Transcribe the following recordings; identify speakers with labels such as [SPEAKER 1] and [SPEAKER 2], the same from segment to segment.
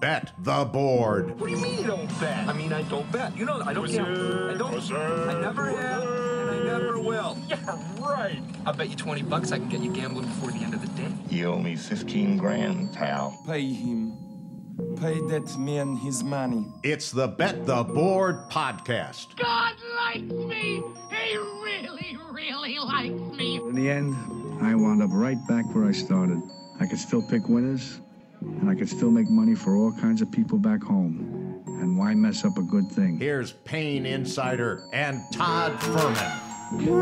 [SPEAKER 1] Bet the board.
[SPEAKER 2] What do you mean you don't bet? I mean, I don't bet. You know, I don't gamble. I don't. I never have, and I never will. Yeah, right. I bet you 20 bucks I can get you gambling before the end of the day.
[SPEAKER 3] You owe me 15 grand, pal.
[SPEAKER 4] Pay him. Pay that man his money.
[SPEAKER 1] It's the Bet the Board podcast.
[SPEAKER 5] God likes me. He really, really likes me.
[SPEAKER 6] In the end, I wound up right back where I started. I could still pick winners, and I could still make money for all kinds of people back home. And why mess up a good thing?
[SPEAKER 1] Here's Payne Insider and Todd Fuhrman.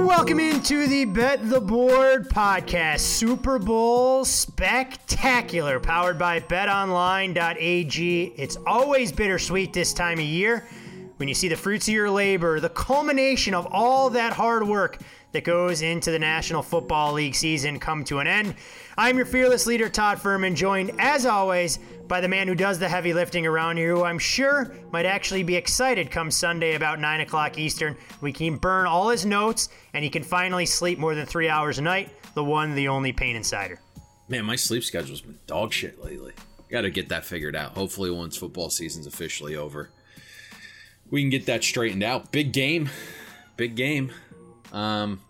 [SPEAKER 7] Welcome into the Bet the Board podcast, Super Bowl spectacular, powered by betonline.ag. It's always bittersweet this time of year when you see the fruits of your labor, the culmination of all that hard work that goes into the National Football League season come to an end. I'm your fearless leader, Todd Fuhrman, joined as always by the man who does the heavy lifting around here, who I'm sure might actually be excited come Sunday about 9 o'clock Eastern. We can burn all his notes and he can finally sleep more than three hours a night. The one, the only Payne Insider.
[SPEAKER 8] Man, my sleep schedule's been dog shit lately. Got to get that figured out. Hopefully, once football season's officially over, we can get that straightened out. Big game, big game. Um,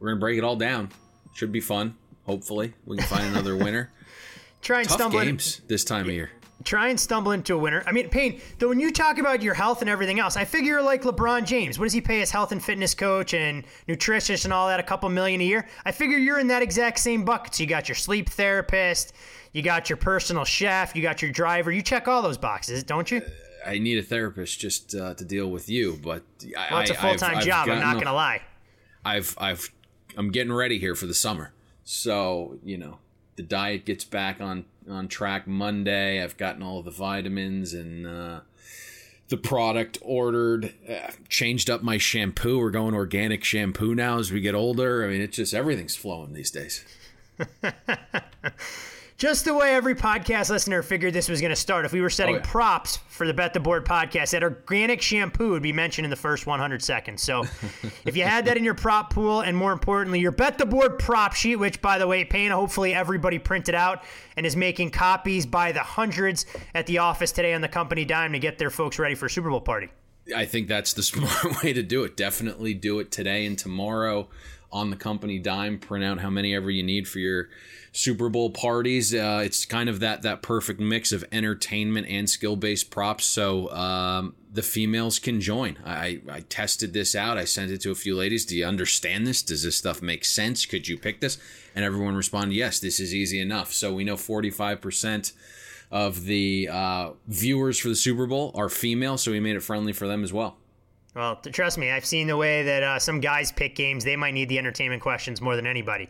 [SPEAKER 8] we're gonna break it all down. Should be fun. Hopefully, we can find another winner.
[SPEAKER 7] Try and
[SPEAKER 8] Tough
[SPEAKER 7] stumble in-
[SPEAKER 8] games this time of year.
[SPEAKER 7] try and stumble into a winner. I mean, Payne, though, when you talk about your health and everything else, I figure you're like LeBron James. What does he pay his health and fitness coach and nutritionist and all that? A couple million a year. I figure you're in that exact same bucket. So you got your sleep therapist, you got your personal chef, you got your driver. You check all those boxes, don't you?
[SPEAKER 8] I need a therapist just uh, to deal with you, but I,
[SPEAKER 7] Well, it's a full time job. I'm not gonna lie.
[SPEAKER 8] I've I've I'm getting ready here for the summer. So, you know, the diet gets back on on track Monday. I've gotten all the vitamins and uh the product ordered, uh, changed up my shampoo. We're going organic shampoo now as we get older. I mean, it's just everything's flowing these days.
[SPEAKER 7] Just the way every podcast listener figured this was going to start. If we were setting
[SPEAKER 8] Oh, yeah.
[SPEAKER 7] props for the Bet the Board podcast, that organic shampoo would be mentioned in the first 100 seconds. So if you had that in your prop pool, and more importantly, your Bet the Board prop sheet, which, by the way, Payne, hopefully everybody printed out and is making copies by the hundreds at the office today on the company dime to get their folks ready for Super Bowl party.
[SPEAKER 8] I think that's the smart way to do it. Definitely do it today and tomorrow on the company dime. Print out how many ever you need for your Super Bowl parties. Uh, it's kind of that that perfect mix of entertainment and skill based props. So um, the females can join. I, I tested this out. I sent it to a few ladies. Do you understand this? Does this stuff make sense? Could you pick this? And everyone responded, yes, this is easy enough. So we know 45% of the uh, viewers for the Super Bowl are female, so we made it friendly for them as well.
[SPEAKER 7] Well, t- trust me, I've seen the way that uh, some guys pick games. They might need the entertainment questions more than anybody.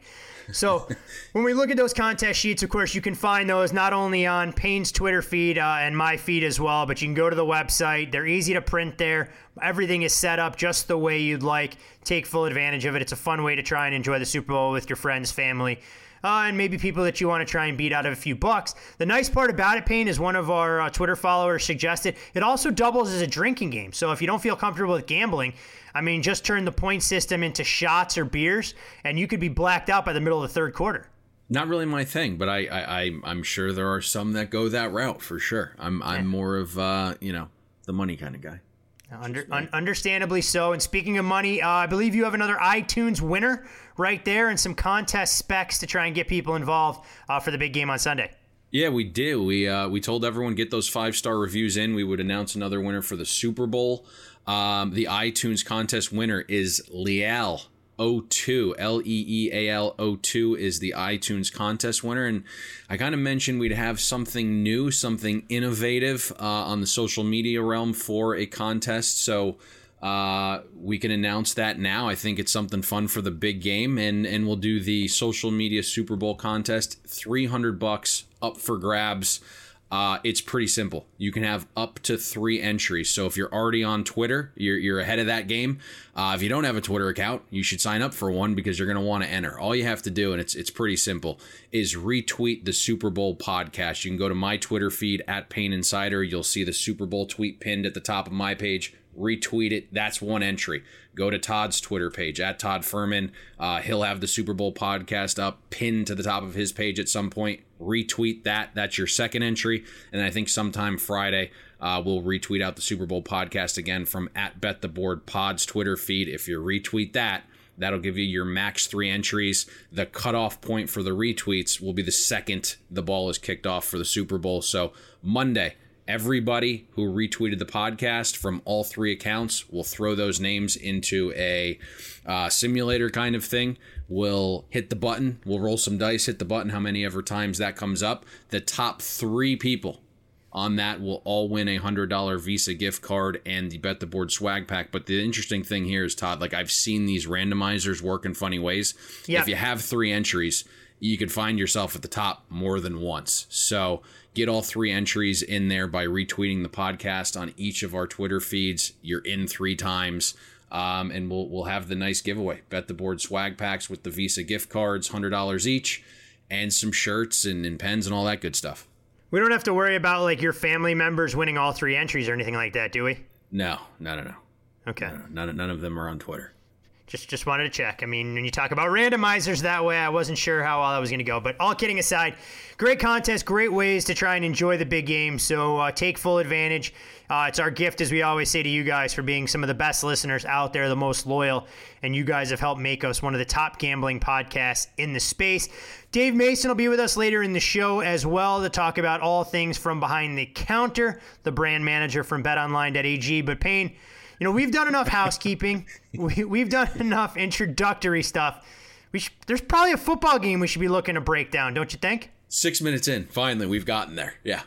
[SPEAKER 7] So, when we look at those contest sheets, of course, you can find those not only on Payne's Twitter feed uh, and my feed as well, but you can go to the website. They're easy to print there. Everything is set up just the way you'd like. Take full advantage of it. It's a fun way to try and enjoy the Super Bowl with your friends, family. Uh, and maybe people that you want to try and beat out of a few bucks. The nice part about it, Payne, is one of our uh, Twitter followers suggested it also doubles as a drinking game. So if you don't feel comfortable with gambling, I mean, just turn the point system into shots or beers, and you could be blacked out by the middle of the third quarter.
[SPEAKER 8] Not really my thing, but I, I, I I'm sure there are some that go that route for sure. I'm I'm more of uh, you know the money kind of guy.
[SPEAKER 7] Under, un, understandably so. And speaking of money, uh, I believe you have another iTunes winner right there and some contest specs to try and get people involved uh, for the big game on Sunday.
[SPEAKER 8] Yeah, we do. We uh, we told everyone get those five star reviews in. We would announce another winner for the Super Bowl. Um, the iTunes contest winner is Leal 02 L E E A L 02 is the iTunes contest winner. And I kind of mentioned we'd have something new something innovative uh, on the social media realm for a contest. So uh, we can announce that now. I think it's something fun for the big game. And and we'll do the social media Super Bowl contest 300 bucks up for grabs uh, it's pretty simple. You can have up to three entries. So if you're already on Twitter, you're, you're ahead of that game. Uh, if you don't have a Twitter account, you should sign up for one because you're going to want to enter. All you have to do, and it's it's pretty simple, is retweet the Super Bowl podcast. You can go to my Twitter feed at Payne Insider. You'll see the Super Bowl tweet pinned at the top of my page retweet it. That's one entry. Go to Todd's Twitter page at Todd Fuhrman. Uh, he'll have the Super Bowl podcast up pinned to the top of his page at some point. Retweet that. That's your second entry. And I think sometime Friday, uh, we'll retweet out the Super Bowl podcast again from at Bet the Board Pod's Twitter feed. If you retweet that, That'll give you your max three entries. The cutoff point for the retweets will be the second the ball is kicked off for the Super Bowl. So, Monday, everybody who retweeted the podcast from all three accounts will throw those names into a uh, simulator kind of thing. We'll hit the button. We'll roll some dice hit the button how many ever times that comes up. The top three people on that will all win a hundred dollar visa gift card and the bet the board swag pack. But the interesting thing here is todd like i've seen these randomizers work in funny ways. Yep. if you have three entries you could find yourself at the top more than once so Get all three entries in there by retweeting the podcast on each of our Twitter feeds. You're in three times. Um, and we'll we'll have the nice giveaway. Bet the board swag packs with the Visa gift cards, hundred dollars each, and some shirts and, and pens and all that good stuff.
[SPEAKER 7] We don't have to worry about like your family members winning all three entries or anything like that, do we?
[SPEAKER 8] No, no, no, no.
[SPEAKER 7] Okay.
[SPEAKER 8] No, none, none of them are on Twitter.
[SPEAKER 7] Just just wanted to check. I mean, when you talk about randomizers that way, I wasn't sure how all that was going to go. But all kidding aside, great contest, great ways to try and enjoy the big game. So uh, take full advantage. Uh, it's our gift, as we always say to you guys, for being some of the best listeners out there, the most loyal, and you guys have helped make us one of the top gambling podcasts in the space. Dave Mason will be with us later in the show as well to talk about all things from behind the counter, the brand manager from BetOnline.ag. But Payne you know, we've done enough housekeeping. we, we've done enough introductory stuff. We should, there's probably a football game we should be looking to break down, don't you think?
[SPEAKER 8] Six minutes in, finally, we've gotten there. Yeah.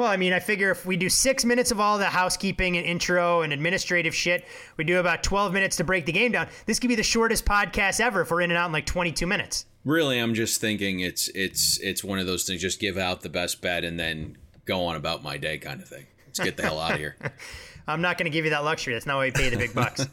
[SPEAKER 7] Well, I mean, I figure if we do six minutes of all the housekeeping and intro and administrative shit, we do about 12 minutes to break the game down. This could be the shortest podcast ever if we're in and out in like 22 minutes.
[SPEAKER 8] Really, I'm just thinking it's it's it's one of those things. Just give out the best bet and then go on about my day, kind of thing. Let's get the hell out of here.
[SPEAKER 7] I'm not going to give you that luxury. That's not why we pay the big bucks.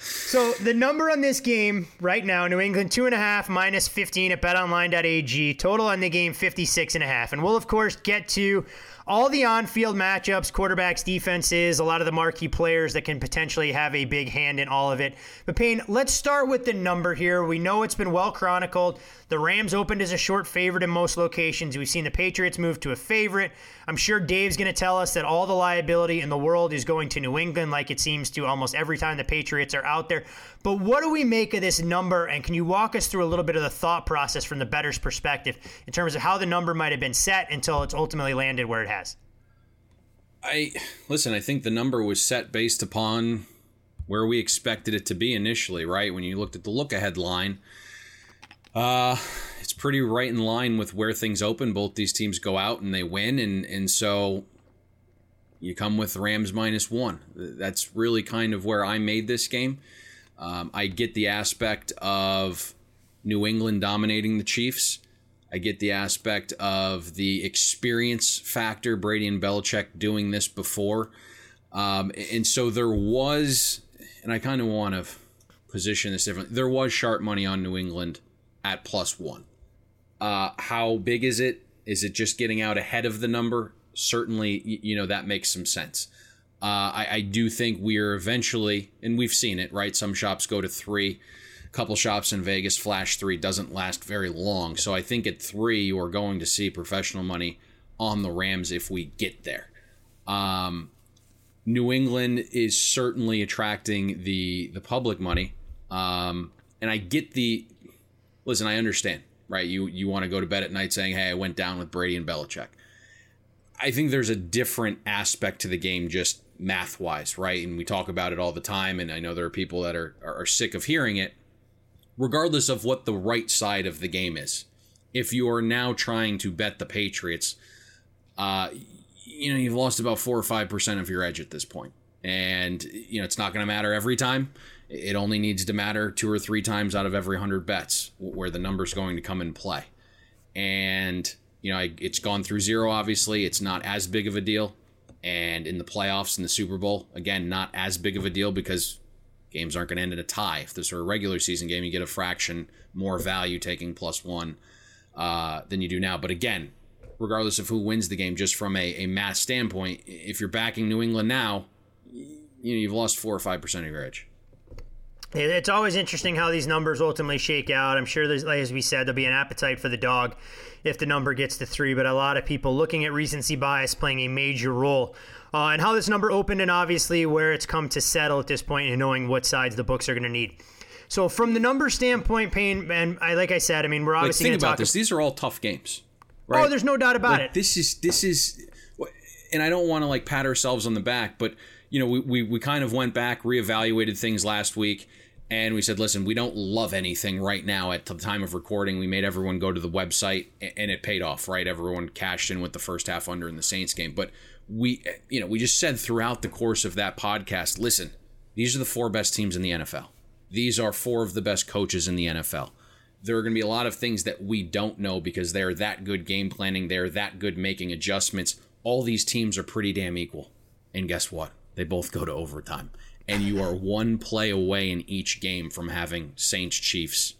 [SPEAKER 7] so the number on this game right now, New England two and a half minus 15 at betonline.ag. Total on the game 56 and a half. And we'll of course get to all the on-field matchups, quarterbacks, defenses, a lot of the marquee players that can potentially have a big hand in all of it. But Payne, let's start with the number here. We know it's been well chronicled. The Rams opened as a short favorite in most locations. We've seen the Patriots move to a favorite. I'm sure Dave's going to tell us that all the liability in the world is going to New England, like it seems to almost every time the Patriots are out there. But what do we make of this number? And can you walk us through a little bit of the thought process from the better's perspective in terms of how the number might have been set until it's ultimately landed where it has?
[SPEAKER 8] I listen, I think the number was set based upon where we expected it to be initially, right? When you looked at the look ahead line, uh, it's pretty right in line with where things open. Both these teams go out and they win, and and so you come with Rams minus one. That's really kind of where I made this game. Um, I get the aspect of New England dominating the Chiefs. I get the aspect of the experience factor, Brady and Belichick doing this before. Um, and so there was, and I kind of want to position this differently, there was sharp money on New England at plus one. Uh, how big is it? Is it just getting out ahead of the number? Certainly, you know, that makes some sense. Uh, I, I, do think we are eventually, and we've seen it, right? Some shops go to three. Couple shops in Vegas flash three doesn't last very long. So I think at three, you are going to see professional money on the Rams if we get there. Um, New England is certainly attracting the the public money, um, and I get the. Listen, I understand, right? You you want to go to bed at night saying, "Hey, I went down with Brady and Belichick." I think there's a different aspect to the game, just math wise, right? And we talk about it all the time, and I know there are people that are are sick of hearing it. Regardless of what the right side of the game is, if you are now trying to bet the Patriots, uh, you know, you've lost about four or five percent of your edge at this point. And, you know, it's not going to matter every time. It only needs to matter two or three times out of every 100 bets where the number's going to come in play. And, you know, it's gone through zero, obviously. It's not as big of a deal. And in the playoffs in the Super Bowl, again, not as big of a deal because games aren't going to end in a tie. If this were a regular season game, you get a fraction more value taking plus one uh, than you do now. But again, regardless of who wins the game, just from a, a math standpoint, if you're backing New England now, you know, you've lost four or five percent of your edge.
[SPEAKER 7] It's always interesting how these numbers ultimately shake out. I'm sure there's, as we said, there'll be an appetite for the dog if the number gets to three, but a lot of people looking at recency bias playing a major role. Uh, and how this number opened, and obviously where it's come to settle at this point, and knowing what sides the books are going to need. So, from the number standpoint, Payne, and I, like I said, I mean, we're obviously
[SPEAKER 8] like, think
[SPEAKER 7] about
[SPEAKER 8] this. These are all tough games.
[SPEAKER 7] Oh, right? Oh, there's no doubt about
[SPEAKER 8] like,
[SPEAKER 7] it.
[SPEAKER 8] This is this is, and I don't want to like pat ourselves on the back, but you know, we, we we kind of went back, reevaluated things last week, and we said, listen, we don't love anything right now at the time of recording. We made everyone go to the website, and it paid off, right? Everyone cashed in with the first half under in the Saints game, but we, you know, we just said throughout the course of that podcast, listen, these are the four best teams in the NFL. These are four of the best coaches in the NFL there are going to be a lot of things that we don't know because they're that good game planning, they're that good making adjustments. All these teams are pretty damn equal. And guess what? They both go to overtime. And you are one play away in each game from having Saints Chiefs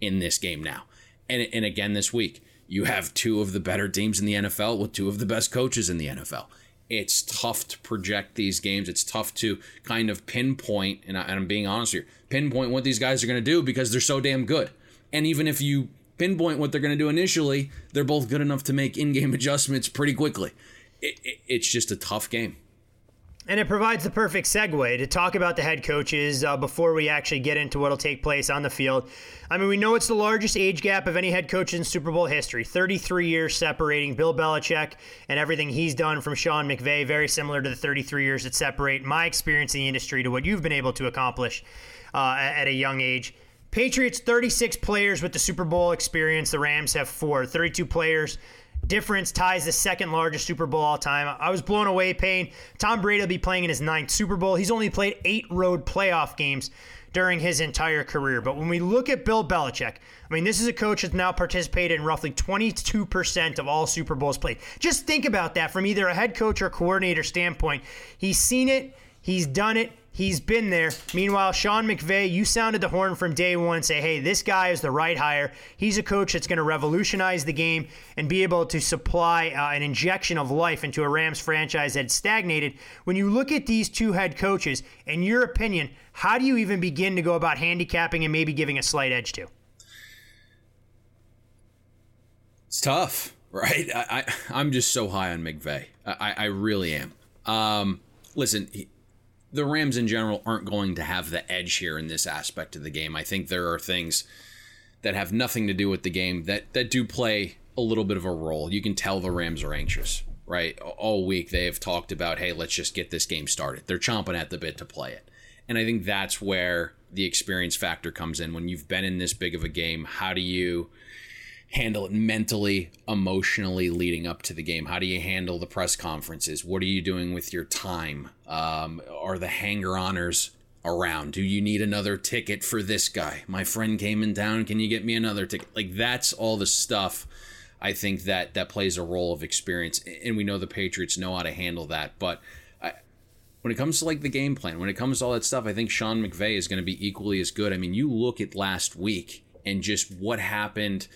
[SPEAKER 8] in this game now. And, and again, this week, you have two of the better teams in the NFL with two of the best coaches in the NFL. It's tough to project these games. It's tough to kind of pinpoint, and, I, am being honest here, pinpoint what these guys are going to do because they're so damn good. And even if you pinpoint what they're going to do initially, they're both good enough to make in game adjustments pretty quickly. It, it, it's just a tough game.
[SPEAKER 7] And it provides the perfect segue to talk about the head coaches uh, before we actually get into what will take place on the field. I mean, we know it's the largest age gap of any head coach in Super Bowl history 33 years separating Bill Belichick and everything he's done from Sean McVay, very similar to the 33 years that separate my experience in the industry to what you've been able to accomplish uh, at a young age. Patriots 36 players with the Super Bowl experience. The Rams have four. 32 players. Difference ties the second largest Super Bowl all time. I was blown away, Payne. Tom Brady will be playing in his ninth Super Bowl. He's only played eight road playoff games during his entire career. But when we look at Bill Belichick, I mean, this is a coach that's now participated in roughly 22% of all Super Bowls played. Just think about that from either a head coach or coordinator standpoint. He's seen it, he's done it, He's been there. Meanwhile, Sean McVay, you sounded the horn from day one. Say, hey, this guy is the right hire. He's a coach that's going to revolutionize the game and be able to supply uh, an injection of life into a Rams franchise that stagnated. When you look at these two head coaches, in your opinion, how do you even begin to go about handicapping and maybe giving a slight edge to?
[SPEAKER 8] It's tough, right? I, I am just so high on McVay. I, I really am. Um, listen. He, the Rams in general aren't going to have the edge here in this aspect of the game. I think there are things that have nothing to do with the game that that do play a little bit of a role. You can tell the Rams are anxious, right? All week they have talked about, "Hey, let's just get this game started." They're chomping at the bit to play it. And I think that's where the experience factor comes in. When you've been in this big of a game, how do you handle it mentally, emotionally leading up to the game? How do you handle the press conferences? What are you doing with your time? Um, are the hanger honors around? Do you need another ticket for this guy? My friend came in town. Can you get me another ticket? Like that's all the stuff. I think that that plays a role of experience, and we know the Patriots know how to handle that. But I, when it comes to like the game plan, when it comes to all that stuff, I think Sean McVay is going to be equally as good. I mean, you look at last week and just what happened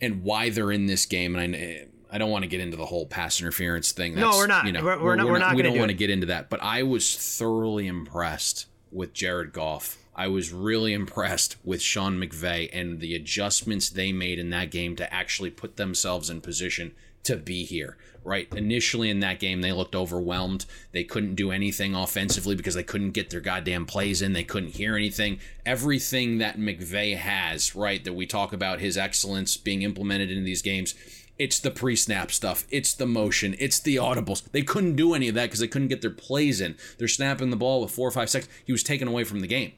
[SPEAKER 8] and why they're in this game. And I, I don't want to get into the whole pass interference thing.
[SPEAKER 7] no, we're not. You know, we're, we're, not. We're not.
[SPEAKER 8] We
[SPEAKER 7] don't
[SPEAKER 8] do want to get into that. But I was thoroughly impressed with Jared Goff. I was really impressed with Sean McVay and the adjustments they made in that game to actually put themselves in position to be here. Right. Initially in that game, they looked overwhelmed. They couldn't do anything offensively because they couldn't get their goddamn plays in. They couldn't hear anything. Everything that McVay has, right, that we talk about his excellence being implemented in these games, it's the pre-snap stuff. It's the motion. It's the audibles. They couldn't do any of that because they couldn't get their plays in. They're snapping the ball with four or five seconds. He was taken away from the game.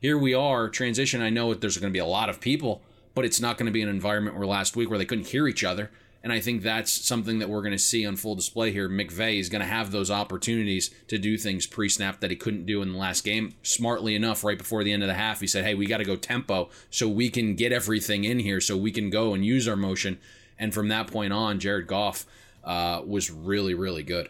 [SPEAKER 8] Here we are, transition. I know there's going to be a lot of people, but it's not going to be an environment where last week where they couldn't hear each other. And I think that's something that we're going to see on full display here. McVay is going to have those opportunities to do things pre snap that he couldn't do in the last game. Smartly enough, right before the end of the half, he said, Hey, we got to go tempo so we can get everything in here so we can go and use our motion. And from that point on, Jared Goff uh, was really, really good.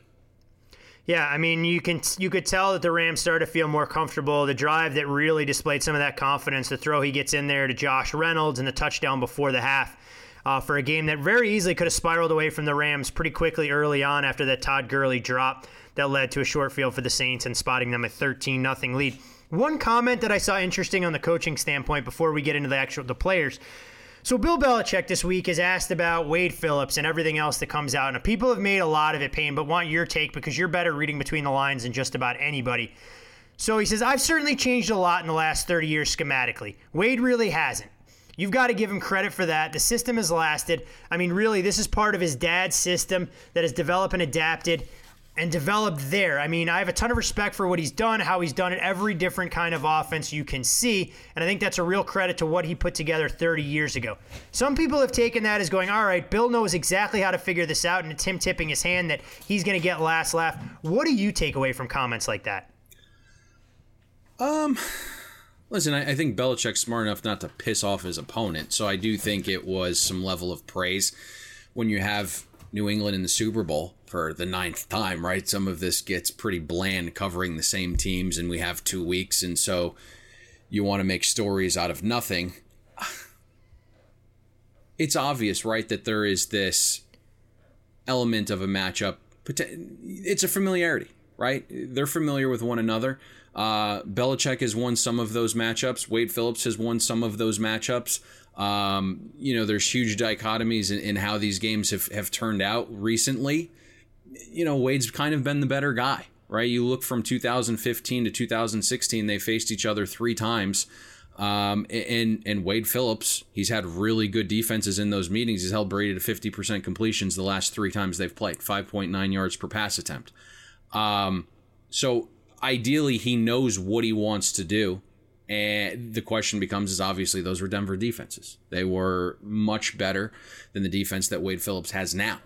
[SPEAKER 7] Yeah, I mean, you can you could tell that the Rams started to feel more comfortable. The drive that really displayed some of that confidence, the throw he gets in there to Josh Reynolds, and the touchdown before the half uh, for a game that very easily could have spiraled away from the Rams pretty quickly early on after that Todd Gurley drop that led to a short field for the Saints and spotting them a 13 0 lead. One comment that I saw interesting on the coaching standpoint before we get into the actual the players. So Bill Belichick this week has asked about Wade Phillips and everything else that comes out. And people have made a lot of it, Payne, but want your take because you're better reading between the lines than just about anybody. So he says, I've certainly changed a lot in the last 30 years schematically. Wade really hasn't. You've got to give him credit for that. The system has lasted. I mean, really, this is part of his dad's system that has developed and adapted and developed there. I mean, I have a ton of respect for what he's done, how he's done it, every different kind of offense you can see. And I think that's a real credit to what he put together 30 years ago. Some people have taken that as going, all right, Bill knows exactly how to figure this out, and it's him tipping his hand that he's going to get last laugh. What do you take away from comments like that?
[SPEAKER 8] Um, Listen, I, I, think Belichick's smart enough not to piss off his opponent, so I do think it was some level of praise when you have New England in the Super Bowl for the ninth time, right? Some of this gets pretty bland covering the same teams, and we have two weeks, and so you want to make stories out of nothing. It's obvious, right, that there is this element of a matchup. It's a familiarity, right? They're familiar with one another. Uh, Belichick has won some of those matchups. Wade Phillips has won some of those matchups. Um, you know, there's huge dichotomies in, in, how these games have, have turned out recently. You know, Wade's kind of been the better guy, right? You look from 2015 to 2016, they faced each other three times. Um, and and Wade Phillips, he's had really good defenses in those meetings. He's held Brady to 50% completions the last three times they've played, 5.9 yards per pass attempt. Um, so ideally he knows what he wants to do. And the question becomes is obviously those were Denver defenses. They were much better than the defense that Wade Phillips has now.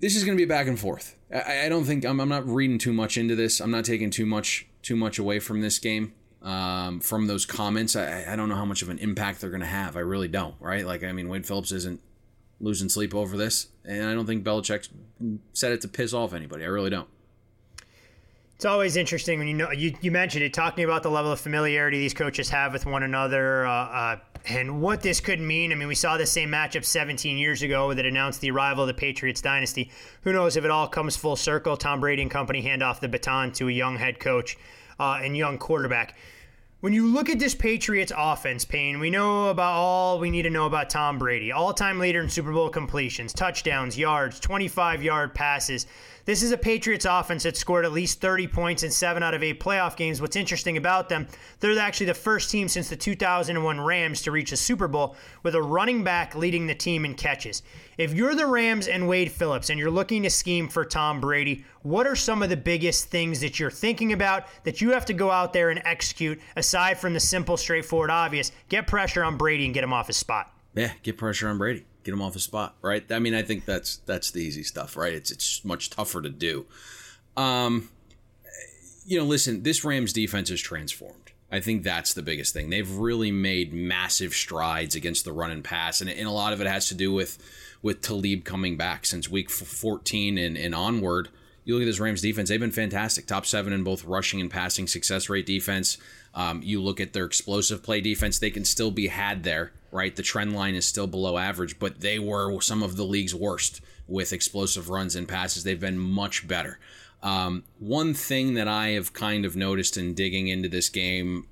[SPEAKER 8] This is going to be back and forth. I, I don't think I'm, I'm, not reading too much into this. I'm not taking too much too much away from this game. Um, from those comments, I, I don't know how much of an impact they're going to have. I really don't. Right? Like I mean, Wade Phillips isn't losing sleep over this, and I don't think Belichick said it to piss off anybody. I really don't.
[SPEAKER 7] It's always interesting when you know you, you mentioned it, talking about the level of familiarity these coaches have with one another, uh, uh, and what this could mean. I mean, we saw the same matchup 17 years ago that announced the arrival of the Patriots dynasty. Who knows if it all comes full circle? Tom Brady and company hand off the baton to a young head coach uh, and young quarterback. When you look at this Patriots offense, Payne, we know about all we need to know about Tom Brady. All time leader in Super Bowl completions, touchdowns, yards, 25 yard passes. This is a Patriots offense that scored at least 30 points in seven out of eight playoff games. What's interesting about them, they're actually the first team since the 2001 Rams to reach a Super Bowl with a running back leading the team in catches. If you're the Rams and Wade Phillips and you're looking to scheme for Tom Brady, what are some of the biggest things that you're thinking about that you have to go out there and execute aside from the simple, straightforward, obvious? Get pressure on Brady and get him off his spot.
[SPEAKER 8] Yeah, get pressure on Brady get him off his spot, right? I mean, I think that's that's the easy stuff, right? It's it's much tougher to do. Um, you know, listen, this Rams defense is transformed. I think that's the biggest thing. They've really made massive strides against the run and pass, and, and a lot of it has to do with with Talib coming back since week 14 and, and onward. You look at this Rams defense; they've been fantastic, top seven in both rushing and passing success rate defense. Um, you look at their explosive play defense; they can still be had there right? The trend line is still below average, but they were some of the league's worst with explosive runs and passes. They've been much better. Um, one thing that I have kind of noticed in digging into this game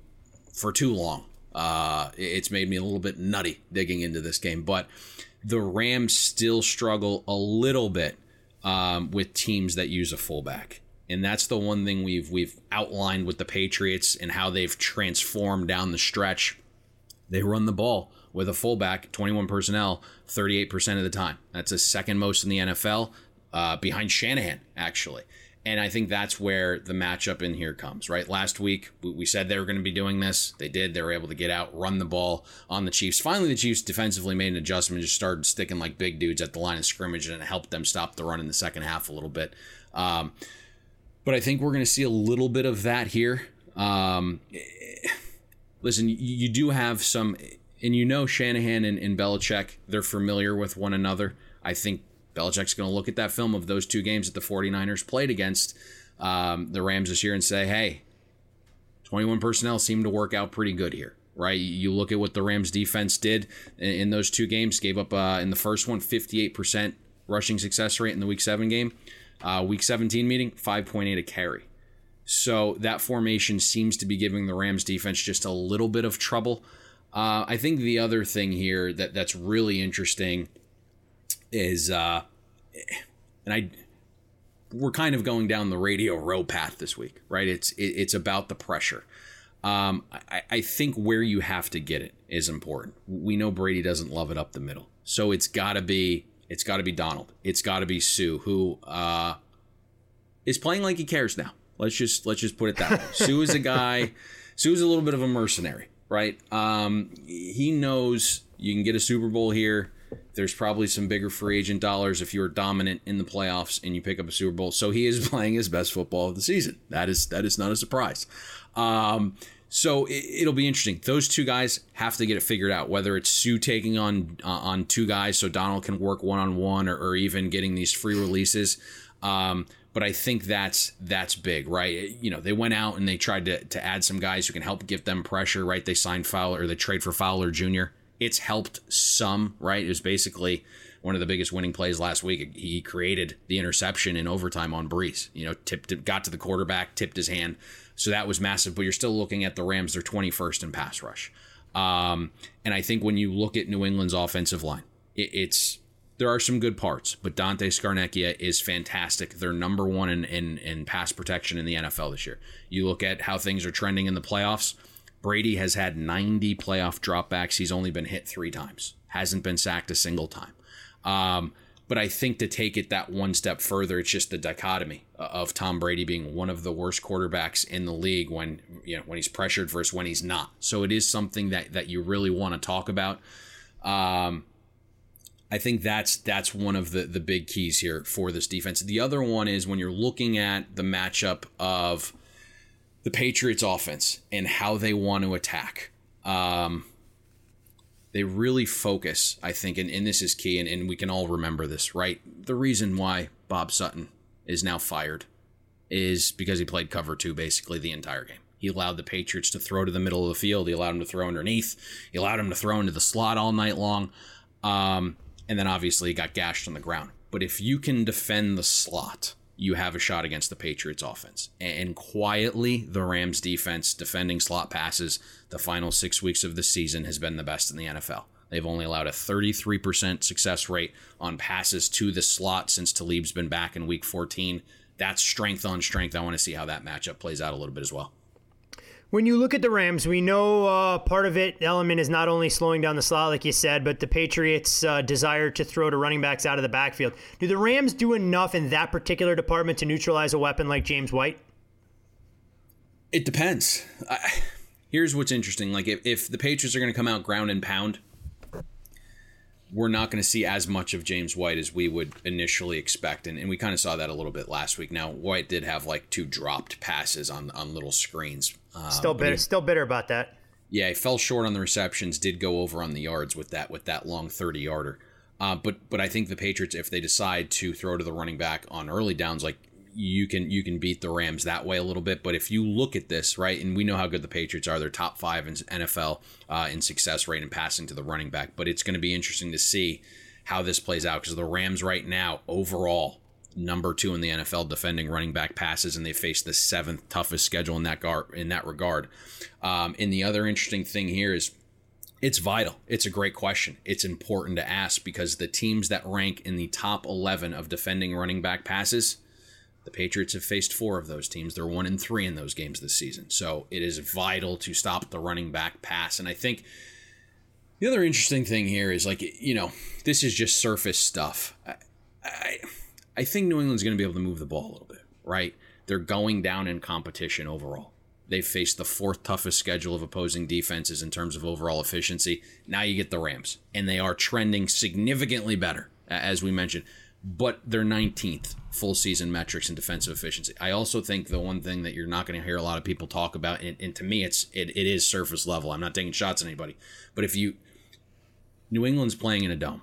[SPEAKER 8] for too long, uh, it's made me a little bit nutty digging into this game, but the Rams still struggle a little bit um, with teams that use a fullback. And that's the one thing we've we've outlined with the Patriots and how they've transformed down the stretch. They run the ball with a fullback, 21 personnel, 38% of the time. That's the second most in the NFL, uh, behind Shanahan, actually. And I think that's where the matchup in here comes, right? Last week, we said they were going to be doing this. They did. They were able to get out, run the ball on the Chiefs. Finally, the Chiefs defensively made an adjustment, just started sticking like big dudes at the line of scrimmage, and it helped them stop the run in the second half a little bit. Um, but I think we're going to see a little bit of that here. Um, listen, you, you, do have some, and you know Shanahan and, and Belichick, they're familiar with one another. I think Belichick's going to look at that film of those two games that the 49ers played against um, the Rams this year and say, hey, 21 personnel seem to work out pretty good here, right? You look at what the Rams defense did in, in those two games, gave up uh, in the first one 58% rushing success rate in the week seven game. Uh, week 17 meeting, 5.8 a carry. So that formation seems to be giving the Rams defense just a little bit of trouble. Uh, I think the other thing here that that's really interesting is uh and I we're kind of going down the radio row path this week, right? It's it, it's about the pressure. Um, I, I think where you have to get it is important. We know Brady doesn't love it up the middle, so it's got to be it's got to be Donald. It's got to be Suh, who uh, is playing like he cares now. Let's just let's just put it that way. Suh is a guy. Suh is a little bit of a mercenary, right? Um, he knows you can get a Super Bowl here. There's probably some bigger free agent dollars if you're dominant in the playoffs and you pick up a Super Bowl. So he is playing his best football of the season. That is that is not a surprise. Um, so it, will be interesting. Those two guys have to get it figured out. Whether it's Suh taking on uh, on two guys so Donald can work one on one, or even getting these free releases. Um, but I think that's that's big, right? You know, they went out and they tried to to add some guys who can help give them pressure, right? They signed Fowler or they trade for Fowler Jr it's helped some, right? It was basically one of the biggest winning plays last week. He created the interception in overtime on Brees. You know, tipped, got to the quarterback, tipped his hand. So that was massive. But you're still looking at the Rams; they're 21st in pass rush. Um, and I think when you look at New England's offensive line, it, it's there are some good parts, but Dante Scarnecchia is fantastic. They're number one in, in, in pass protection in the NFL this year. You look at how things are trending in the playoffs. Brady has had 90 playoff dropbacks. He's only been hit three times, hasn't been sacked a single time. Um, but I think to take it that one step further, it's just the dichotomy of Tom Brady being one of the worst quarterbacks in the league when you know when he's pressured versus when he's not. So it is something that that you really want to talk about. Um, I think that's that's one of the the big keys here for this defense. The other one is when you're looking at the matchup of the Patriots offense and how they want to attack. Um, they really focus, I think, and, and this is key, and, and we can all remember this, right? The reason why Bob Sutton is now fired is because he played cover two basically the entire game. He allowed the Patriots to throw to the middle of the field. He allowed them to throw underneath. He allowed them to throw into the slot all night long. Um, and then obviously got gashed on the ground. But if you can defend the slot, you have a shot against the Patriots offense. And quietly, the Rams defense defending slot passes the final six weeks of the season has been the best in the NFL. They've only allowed a 33% success rate on passes to the slot since Talib's been back in week 14. That's strength on strength. I want to see how that matchup plays out a little bit as well.
[SPEAKER 7] When you look at the Rams, we know uh, part of it element is not only slowing down the slot, like you said, but the Patriots' uh, desire to throw to running backs out of the backfield. Do the Rams do enough in that particular department to neutralize a weapon like James White?
[SPEAKER 8] It depends. I, here's what's interesting: like if, if the Patriots are going to come out ground and pound, we're not going to see as much of James White as we would initially expect, and, and we kind of saw that a little bit last week. Now White did have like two dropped passes on on little screens.
[SPEAKER 7] Um, still bitter, he, still bitter about that.
[SPEAKER 8] Yeah, he fell short on the receptions. Did go over on the yards with that with that long thirty yarder. Uh, but but I think the Patriots, if they decide to throw to the running back on early downs, like you can you can beat the Rams that way a little bit. But if you look at this right, and we know how good the Patriots are, they're top five in NFL uh, in success rate and passing to the running back. But it's going to be interesting to see how this plays out because the Rams right now overall number two in the NFL defending running back passes, and they face the seventh toughest schedule in that gar- in that regard. Um, and the other interesting thing here is it's vital. It's a great question. It's important to ask because the teams that rank in the top 11 of defending running back passes, the Patriots have faced four of those teams. They're one and three in those games this season. So it is vital to stop the running back pass. And I think the other interesting thing here is like, you know, this is just surface stuff. I, I, I think New England's going to be able to move the ball a little bit, right? They're going down in competition overall. They've faced the fourth toughest schedule of opposing defenses in terms of overall efficiency. Now you get the Rams, and they are trending significantly better, as we mentioned, but they're 19th full season metrics in defensive efficiency. I also think the one thing that you're not going to hear a lot of people talk about, and, and to me, it's it, it is surface level. I'm not taking shots at anybody, but if you New England's playing in a dome.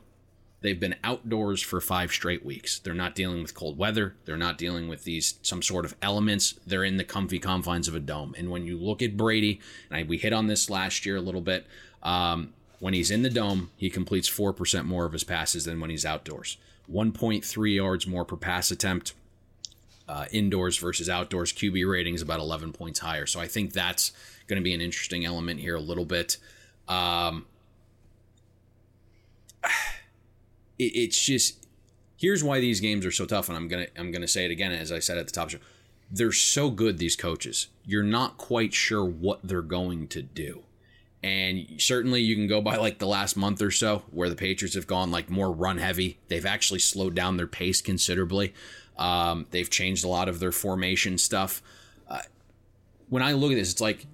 [SPEAKER 8] They've been outdoors for five straight weeks. They're not dealing with cold weather. They're not dealing with these some sort of elements. They're in the comfy confines of a dome. And when you look at Brady, and I, we hit on this last year a little bit, um, when he's in the dome, he completes four percent more of his passes than when he's outdoors. 1.3 yards more per pass attempt. Uh, indoors versus outdoors QB rating is about 11 points higher. So I think that's going to be an interesting element here a little bit. Um, it, it's just here's why these games are so tough, and I'm gonna I'm gonna say it again as I said at the top show. They're so good, these coaches. You're not quite sure what they're going to do. And certainly you can go by like the last month or so where the Patriots have gone like more run heavy. They've actually slowed down their pace considerably. Um, they've changed a lot of their formation stuff. Uh, when I look at this, it's like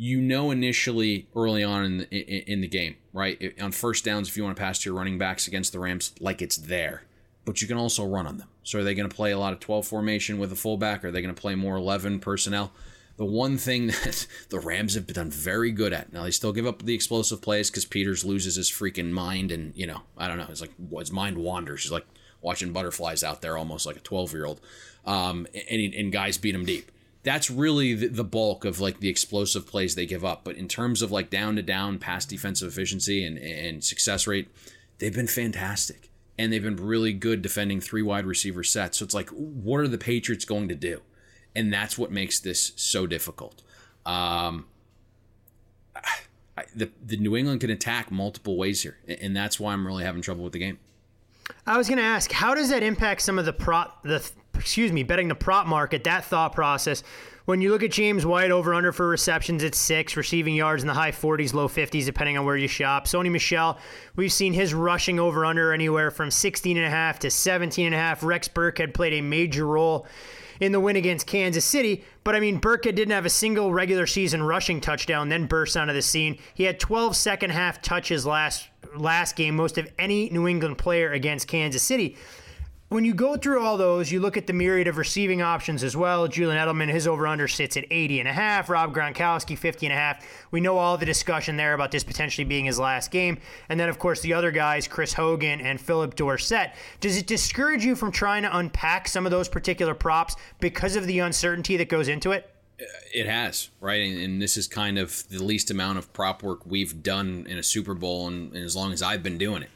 [SPEAKER 8] you know initially early on in the, in, the game, right? On first downs, if you want to pass to your running backs against the Rams, like it's there, but you can also run on them. So are they going to play a lot of 12 formation with a fullback? Are they going to play more 11 personnel? The one thing that the Rams have done very good at now, they still give up the explosive plays because Peters loses his freaking mind, and you know, I don't know, it's like his mind wanders. He's like watching butterflies out there, almost like a 12 year old, um, and, and guys beat him deep that's really the, bulk of like the explosive plays they give up. But in terms of like down to down pass defensive efficiency and, and success rate, they've been fantastic. And they've been really good defending three wide receiver sets. So it's like, what are the Patriots going to do? And that's what makes this so difficult. Um, I, the, the New England can attack multiple ways here. And that's why I'm really having trouble with the game.
[SPEAKER 7] I was going to ask, how does that impact some of the prop, the excuse me, betting the prop market, that thought process. When you look at James White over under for receptions at six, receiving yards in the high 40s, low 50s, depending on where you shop. Sony Michel, we've seen his rushing over under anywhere from 16 and a half to 17 and a half. Rex Burkhead played a major role in the win against Kansas City. But I mean, Burkhead didn't have a single regular season rushing touchdown, then burst onto the scene. He had 12 second half touches last last game, most of any New England player against Kansas City when you go through all those, you look at the myriad of receiving options as well. Julian Edelman, his over under sits at 80 and a half. Rob Gronkowski, 50 and a half. We know all the discussion there about this potentially being his last game. And then, of course, the other guys, Chris Hogan and Philip Dorsett. Does it discourage you from trying to unpack some of those particular props because of the uncertainty that goes into it?
[SPEAKER 8] It has, right? And, and this is kind of the least amount of prop work we've done in a Super Bowl, and, and as long as I've been doing it.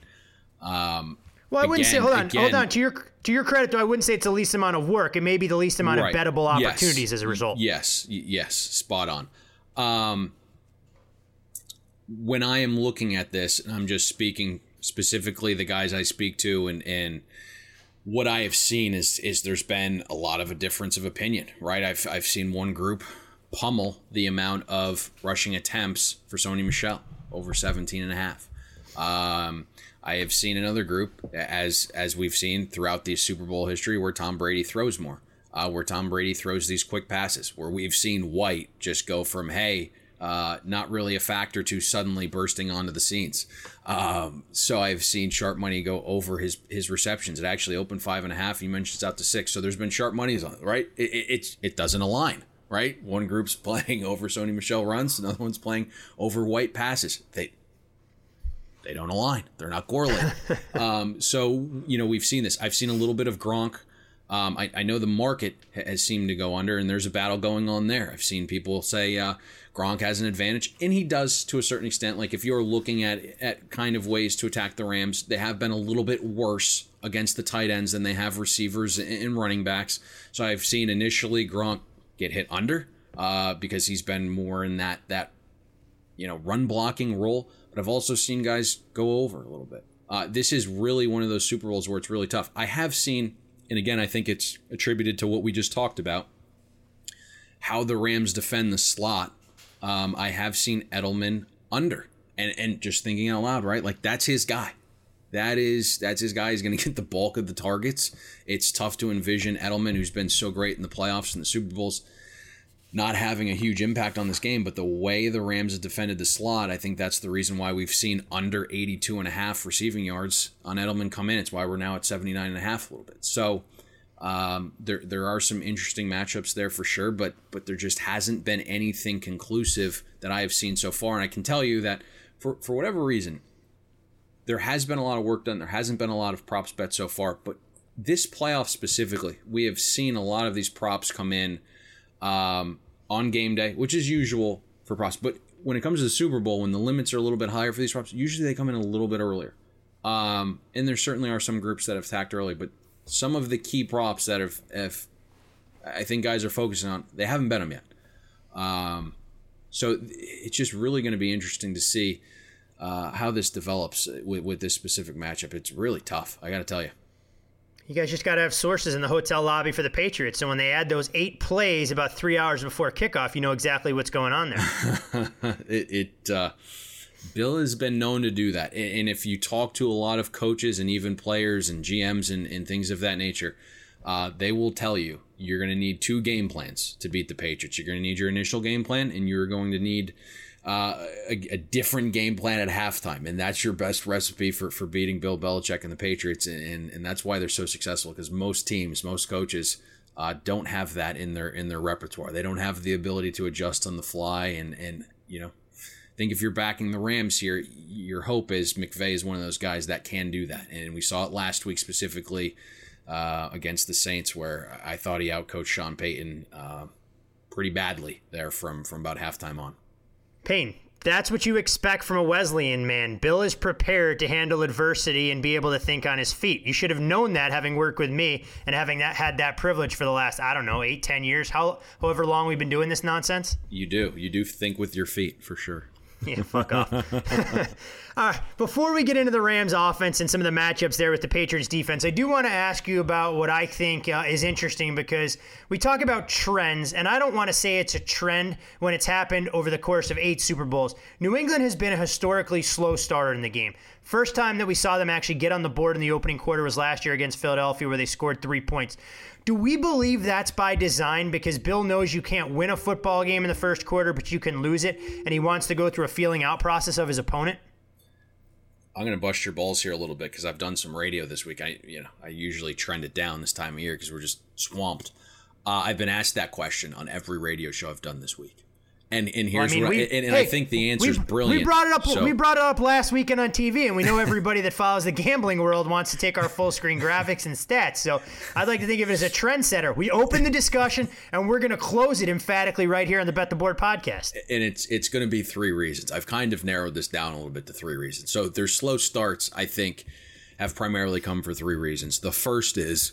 [SPEAKER 8] Um,
[SPEAKER 7] well, I wouldn't again, say. Hold on, again, hold on. To your to your credit, though, I wouldn't say it's the least amount of work. It may be the least amount right. of bettable opportunities
[SPEAKER 8] yes.
[SPEAKER 7] as a result.
[SPEAKER 8] Yes, yes, spot on. Um, when I am looking at this, and I'm just speaking specifically the guys I speak to, and and what I have seen is is there's been a lot of a difference of opinion. Right, I've I've seen one group pummel the amount of rushing attempts for Sony Michel over 17 and a half. Um, I have seen another group, as as we've seen throughout the Super Bowl history, where Tom Brady throws more, uh, where Tom Brady throws these quick passes, where we've seen White just go from hey, uh, not really a factor to suddenly bursting onto the scenes. Um, so I've seen sharp money go over his his receptions. It actually opened five and a half. You mentioned it's out to six. So there's been sharp monies on it, right? It, it, it, it doesn't align, right? One group's playing over Sony Michel runs, another one's playing over White passes. They they don't align. They're not correlated. um, so you know we've seen this. I've seen a little bit of Gronk. Um, I, I, know the market has seemed to go under, and there's a battle going on there. I've seen people say uh, Gronk has an advantage, and he does to a certain extent. Like if you're looking at at kind of ways to attack the Rams, they have been a little bit worse against the tight ends than they have receivers and running backs. So I've seen initially Gronk get hit under uh, because he's been more in that that you know run blocking role. But I've also seen guys go over a little bit. Uh, this is really one of those Super Bowls where it's really tough. I have seen and again, I think it's attributed to what we just talked about how the Rams defend the slot. Um, I have seen Edelman under, and and just thinking out loud, right? Like that's his guy. That is that's his guy. He's going to get the bulk of the targets. It's tough to envision Edelman, who's been so great in the playoffs and the Super Bowls, not having a huge impact on this game. But the way the Rams have defended the slot, I think that's the reason why we've seen under 82 and a half receiving yards on Edelman come in. It's why we're now at 79 and a half a little bit. So um, there there are some interesting matchups there for sure, but but there just hasn't been anything conclusive that I have seen so far. And I can tell you that for for whatever reason, there has been a lot of work done. There hasn't been a lot of props bet so far, but this playoff specifically, we have seen a lot of these props come in um, on game day, which is usual for props. But when it comes to the Super Bowl, when the limits are a little bit higher for these props, usually they come in a little bit earlier. Um, and there certainly are some groups that have tacked early, but some of the key props that have, I think guys are focusing on, they haven't bet them yet. Um, so it's just really going to be interesting to see uh, how this develops with, with this specific matchup. It's really tough. I got to tell you.
[SPEAKER 7] You guys just got to have sources in the hotel lobby for the Patriots. So when they add those eight plays about three hours before kickoff, you know exactly what's going on there.
[SPEAKER 8] it, it uh, Bill has been known to do that. And if you talk to a lot of coaches and even players and GMs and, and things of that nature, uh, they will tell you you're going to need two game plans to beat the Patriots. You're going to need your initial game plan, and you're going to need uh, a, a, different game plan at halftime, and that's your best recipe for, for beating Bill Belichick and the Patriots, and and that's why they're so successful because most teams, most coaches. Uh, don't have that in their in their repertoire. They don't have the ability to adjust on the fly, and and you know, I think if you're backing the Rams here, your hope is McVay is one of those guys that can do that, and we saw it last week specifically uh, against the Saints, where I thought he outcoached Sean Payton uh, pretty badly there from from about halftime on.
[SPEAKER 7] Payne, that's what you expect from a Wesleyan man. Bill is prepared to handle adversity and be able to think on his feet. You should have known that having worked with me and having that had that privilege for the last, I don't know, eight, ten years, how, however long we've been doing this nonsense.
[SPEAKER 8] You do. You do think with your feet for sure.
[SPEAKER 7] yeah, fuck off. All right, before we get into the Rams offense and some of the matchups there with the Patriots defense, I do want to ask you about what I think uh, is interesting because we talk about trends, and I don't want to say it's a trend when it's happened over the course of eight Super Bowls. New England has been a historically slow starter in the game. First time that we saw them actually get on the board in the opening quarter was last year against Philadelphia, where they scored three points. Do we believe that's by design because Bill knows you can't win a football game in the first quarter, but you can lose it, and he wants to go through a feeling out process of his opponent?
[SPEAKER 8] I'm going to bust your balls here a little bit because I've done some radio this week. I, you know, I usually trend it down this time of year because we're just swamped. Uh, I've been asked that question on every radio show I've done this week. And and here's well, I mean, what we, and, and hey, I think the answer is brilliant.
[SPEAKER 7] We brought it up. So. We brought it up last weekend on TV, and we know everybody that follows the gambling world wants to take our full screen graphics and stats. So I'd like to think of it as a trendsetter. We open the discussion, and we're going to close it emphatically right here on the Bet the Board podcast.
[SPEAKER 8] And it's it's going to be three reasons. I've kind of narrowed this down a little bit to three reasons. So their slow starts, I think, have primarily come for three reasons. The first is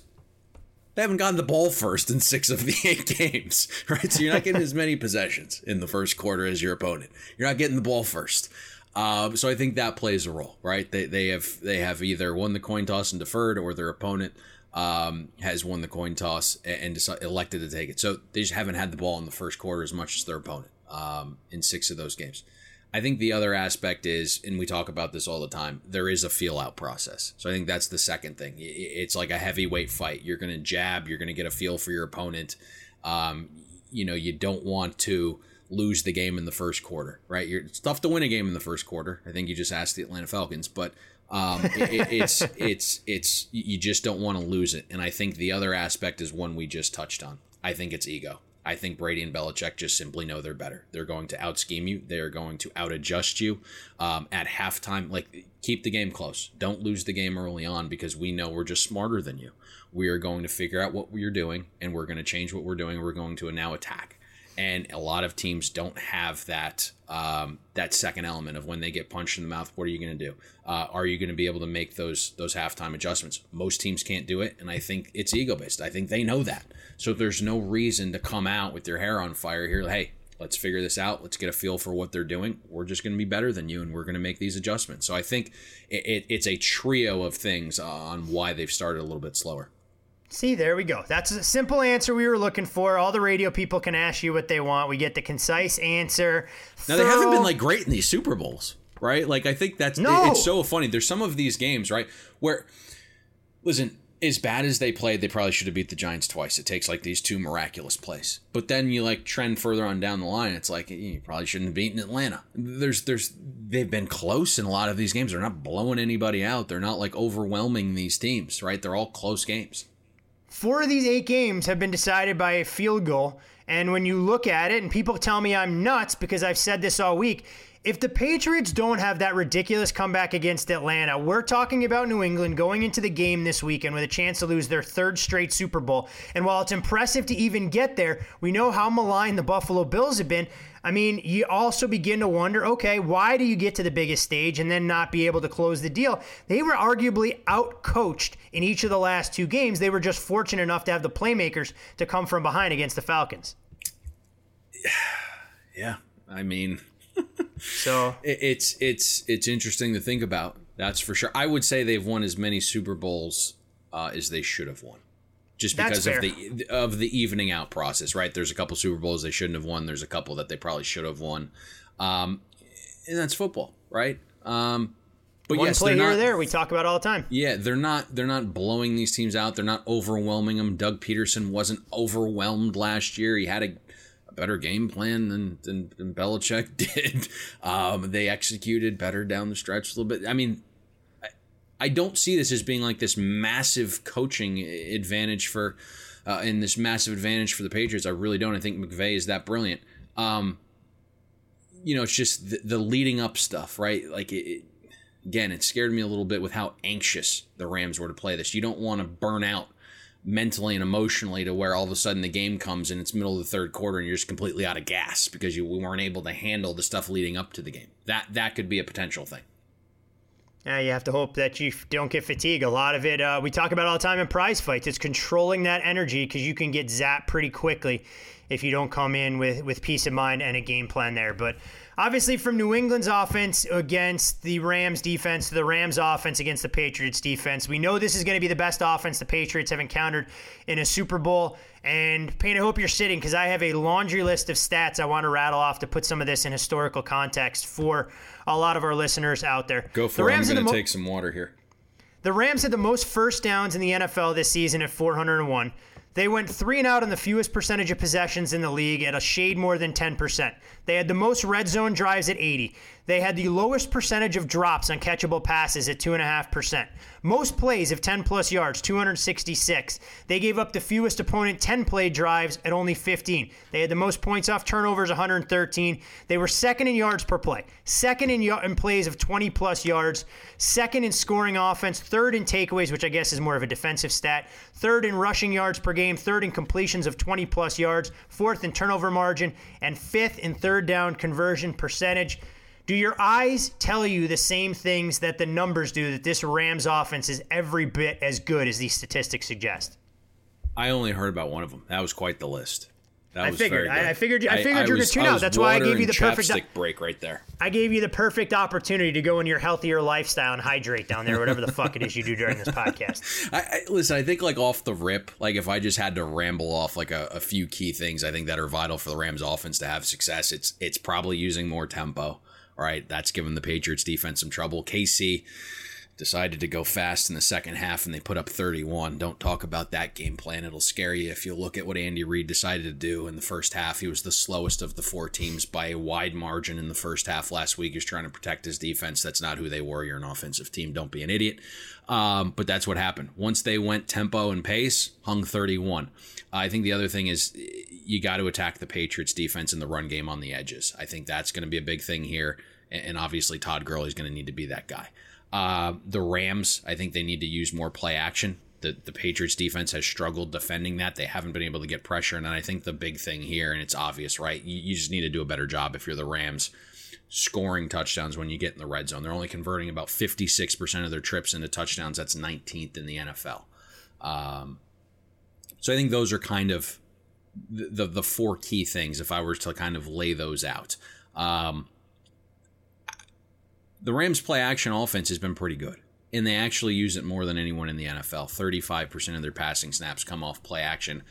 [SPEAKER 8] they haven't gotten the ball first in six of the eight games, right? So you're not getting as many possessions in the first quarter as your opponent. You're not getting the ball first. Um, so I think that plays a role, right? They, they have they have either won the coin toss and deferred, or their opponent um, has won the coin toss and, and elected to take it. So they just haven't had the ball in the first quarter as much as their opponent um, in six of those games. I think the other aspect is, and we talk about this all the time, there is a feel out process. So I think that's the second thing. It's like a heavyweight fight. You're going to jab, you're going to get a feel for your opponent. Um, you know, you don't want to lose the game in the first quarter, right? You're, it's tough to win a game in the first quarter. I think you just asked the Atlanta Falcons, but um, it, it's it's it's you just don't want to lose it. And I think the other aspect is one we just touched on. I think it's ego. I think Brady and Belichick just simply know they're better. They're going to out scheme you. They are going to out adjust you um, at halftime. Like, keep the game close. Don't lose the game early on because we know we're just smarter than you. We are going to figure out what we're doing and we're going to change what we're doing. We're going to now attack. And a lot of teams don't have that um, that second element of when they get punched in the mouth. What are you going to do? Uh, are you going to be able to make those those halftime adjustments? Most teams can't do it, and I think it's ego based. I think they know that. So there's no reason to come out with your hair on fire here. Hey, let's figure this out. Let's get a feel for what they're doing. We're just going to be better than you, and we're going to make these adjustments. So I think it, it, it's a trio of things on why they've started a little bit slower.
[SPEAKER 7] See, there we go. That's a simple answer we were looking for. All the radio people can ask you what they want. We get the concise answer.
[SPEAKER 8] Now they haven't been like great in these Super Bowls, right? Like I think that's
[SPEAKER 7] No.
[SPEAKER 8] it- it's so funny. There's some of these games, right, where listen, as bad as they played, they probably should have beat the Giants twice. It takes like these two miraculous plays. But then you like trend further on down the line, it's like you probably shouldn't have beaten Atlanta. There's there's they've been close in a lot of these games. They're not blowing anybody out. They're not like overwhelming these teams, right? They're all close games.
[SPEAKER 7] Four of these eight games have been decided by a field goal. And when you look at it, and people tell me I'm nuts because I've said this all week, if the Patriots don't have that ridiculous comeback against Atlanta, we're talking about New England going into the game this weekend with a chance to lose their third straight Super Bowl. And while it's impressive to even get there, we know how maligned the Buffalo Bills have been. I mean, you also begin to wonder okay, why do you get to the biggest stage and then not be able to close the deal? They were arguably out coached in each of the last two games. They were just fortunate enough to have the playmakers to come from behind against the Falcons.
[SPEAKER 8] Yeah, I mean,
[SPEAKER 7] so
[SPEAKER 8] it's it's it's interesting to think about. That's for sure. I would say they've won as many Super Bowls uh, as they should have won, just because of the of the evening out process. Right? There's a couple Super Bowls they shouldn't have won. There's a couple that they probably should have won, um, and that's football, right? Um, but
[SPEAKER 7] One
[SPEAKER 8] yes,
[SPEAKER 7] play here
[SPEAKER 8] not,
[SPEAKER 7] or there, we talk about all the time.
[SPEAKER 8] Yeah, they're not they're not blowing these teams out. They're not overwhelming them. Doug Pederson wasn't overwhelmed last year. He had a, a better game plan than, than than Belichick did. Um, they executed better down the stretch a little bit. I mean, I don't see this as being like this massive coaching advantage for uh, and this massive advantage for the Patriots. I really don't. I think McVay is that brilliant. Um, you know, it's just the, the leading up stuff, right? Like it, it again, it scared me a little bit with how anxious the Rams were to play this. You don't want to burn out mentally and emotionally to where all of a sudden the game comes and it's middle of the third quarter and you're just completely out of gas because you weren't able to handle the stuff leading up to the game. That that could be a potential thing.
[SPEAKER 7] Yeah, you have to hope that you don't get fatigue. A lot of it, uh, we talk about all the time in prize fights. It's controlling that energy because you can get zapped pretty quickly if you don't come in with, with peace of mind and a game plan there. But obviously, from New England's offense against the Rams defense to the Rams offense against the Patriots defense, we know this is going to be the best offense the Patriots have encountered in a Super Bowl. And Payne, I hope you're sitting because I have a laundry list of stats I want to rattle off to put some of this in historical context for a lot of our listeners out there.
[SPEAKER 8] Go
[SPEAKER 7] The
[SPEAKER 8] for it. I'm
[SPEAKER 7] Rams
[SPEAKER 8] going to
[SPEAKER 7] mo-
[SPEAKER 8] take some water here.
[SPEAKER 7] the Rams had the most first downs in the NFL this season at 401. They went three and out on the fewest percentage of possessions in the league at a shade more than 10%. They had the most red zone drives at 80. They had the lowest percentage of drops on catchable passes at 2.5%. Most plays of 10 plus yards, 266. They gave up the fewest opponent 10 play drives at only 15. They had the most points off turnovers, 113. They were second in yards per play, second in, y- in plays of 20 plus yards, second in scoring offense, third in takeaways, which I guess is more of a defensive stat, third in rushing yards per game, third in completions of 20 plus yards, fourth in turnover margin, and fifth in third down conversion percentage. Do your eyes tell you the same things that the numbers do that this Rams offense is every bit as good as these statistics suggest?
[SPEAKER 8] I only heard about one of them. That was quite the list. That
[SPEAKER 7] I
[SPEAKER 8] was
[SPEAKER 7] figured-. I- I figured I figured you were gonna
[SPEAKER 8] was-
[SPEAKER 7] tune out. That's why I gave you the perfect-
[SPEAKER 8] break right there.
[SPEAKER 7] I gave you the perfect opportunity to go in your healthier lifestyle and hydrate down there, whatever the fuck it is you do during this podcast.
[SPEAKER 8] I, I listen. I think like off the rip, like if I just had to ramble off like a, a few key things, I think that are vital for the Rams offense to have success. It's it's probably using more tempo. All right, that's given the Patriots defense some trouble. KC decided to go fast in the second half and they put up 31. Don't talk about that game plan. It'll scare you if you look at what Andy Reid decided to do in the first half. He was the slowest of the four teams by a wide margin in the first half last week. He's trying to protect his defense. That's not who they were. You're an offensive team. Don't be an idiot. Um, but that's what happened. Once they went tempo and pace, hung 31. I think the other thing is you got to attack the Patriots defense in the run game on the edges. I think that's going to be a big thing here. And obviously, Todd Gurley is going to need to be that guy. Uh, the Rams, I think they need to use more play action. The, the Patriots defense has struggled defending that. They haven't been able to get pressure. And I think the big thing here, and it's obvious, right? You, you just need to do a better job if you're the Rams scoring touchdowns when you get in the red zone. They're only converting about 56% of their trips into touchdowns. That's 19th in the NFL. Um, so I think those are kind of the, the, the four key things if I were to kind of lay those out. Um, the Rams play action offense has been pretty good. And they actually use it more than anyone in the NFL. 35% of their passing snaps come off play action.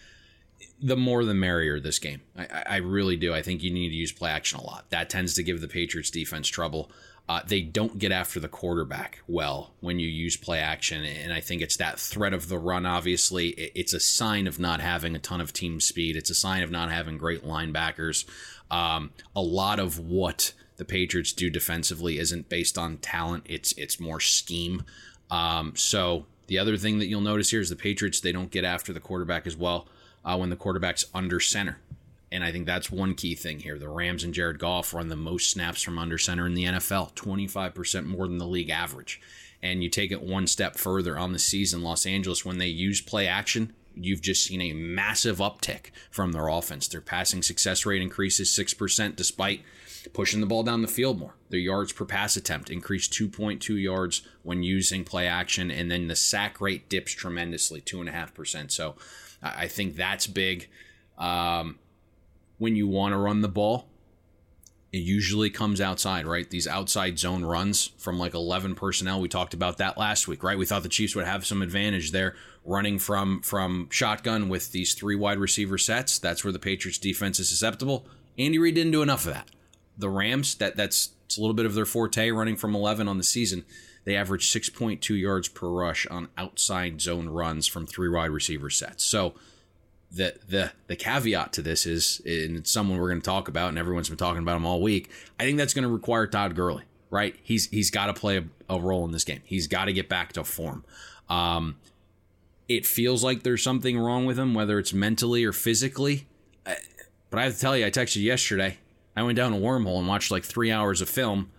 [SPEAKER 8] The more the merrier this game. I, I really do. I think you need to use play action a lot. That tends to give the Patriots defense trouble. Uh, they don't get after the quarterback well when you use play action. And I think it's that threat of the run, obviously. It's a sign of not having a ton of team speed, it's a sign of not having great linebackers. Um, a lot of what the Patriots do defensively isn't based on talent; it's it's more scheme. Um, so the other thing that you'll notice here is the Patriots they don't get after the quarterback as well uh, when the quarterback's under center. And I think that's one key thing here. The Rams and Jared Goff run the most snaps from under center in the NFL, 25% more than the league average. And you take it one step further on the season, Los Angeles, when they use play action, you've just seen a massive uptick from their offense. Their passing success rate increases 6% despite pushing the ball down the field more. Their yards per pass attempt increased 2.2 yards when using play action, and then the sack rate dips tremendously, 2.5%. So I think that's big. Um, when you want to run the ball, it usually comes outside, right? These outside zone runs from like 11 personnel. We talked about that last week, right? We thought the Chiefs would have some advantage there running from from shotgun with these three wide receiver sets. That's where the Patriots defense is susceptible. Andy Reid didn't do enough of that the Rams, that that's it's a little bit of their forte, running from 11 on the season. They average 6.2 yards per rush on outside zone runs from three wide receiver sets. So the the the caveat to this is, and it's someone we're going to talk about, and everyone's been talking about him all week. I think that's going to require Todd Gurley, right? He's he's got to play a, a, role in this game. He's got to get back to form. Um, it feels like there's something wrong with him, whether it's mentally or physically. But I have to tell you, I texted yesterday. I went down a wormhole and watched like three hours of film.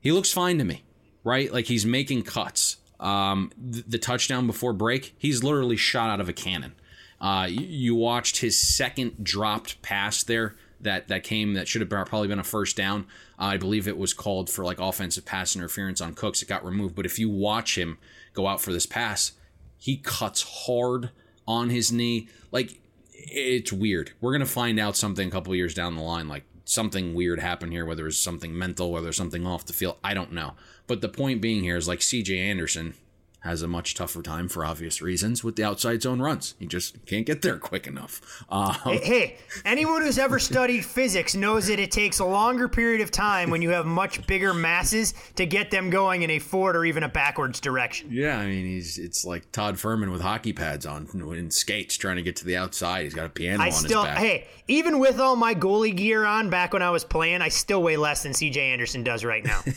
[SPEAKER 8] He looks fine to me, right? Like he's making cuts. Um, the, the touchdown before break, he's literally shot out of a cannon. Uh, you, you, watched his second dropped pass there that that came that should have probably been a first down. Uh, I believe it was called for like offensive pass interference on Cooks. It got removed. But if you watch him go out for this pass, he cuts hard on his knee. Like it's weird. We're gonna find out something a couple years down the line. Like something weird happened here, whether it's something mental, whether it's something off the field. I don't know. But the point being here is like CJ Anderson has a much tougher time for obvious reasons with the outside zone runs. He just can't get there quick enough.
[SPEAKER 7] Um, hey, hey, anyone who's ever studied physics knows that it takes a longer period of time when you have much bigger masses to get them going in a forward or even a backwards direction.
[SPEAKER 8] Yeah, I mean, he's it's like Todd Fuhrman with hockey pads on in skates trying to get to the outside. He's got a piano I on
[SPEAKER 7] still,
[SPEAKER 8] his back.
[SPEAKER 7] Hey, even with all my goalie gear on back when I was playing, I still weigh less than CJ Anderson does right now.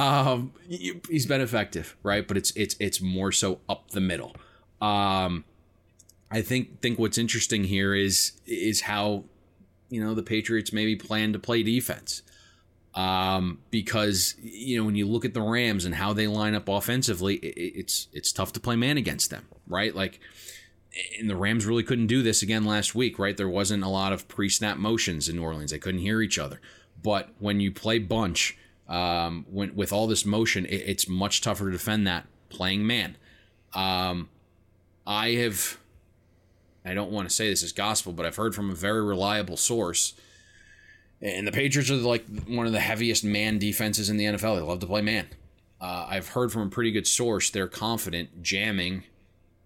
[SPEAKER 8] Um, he's been effective, right? But it's it's it's more so up the middle. Um, I think think what's interesting here is is how you know the Patriots maybe plan to play defense. Um, because you know when you look at the Rams and how they line up offensively, it, it's it's tough to play man against them, right? Like, and the Rams really couldn't do this again last week, right? There wasn't a lot of pre-snap motions in New Orleans; they couldn't hear each other. But when you play bunch um, when with all this motion, it, it's much tougher to defend that playing man. Um, I have, I don't want to say this is gospel, but I've heard from a very reliable source. And the Patriots are like one of the heaviest man defenses in the NFL. They love to play man. Uh, I've heard from a pretty good source they're confident jamming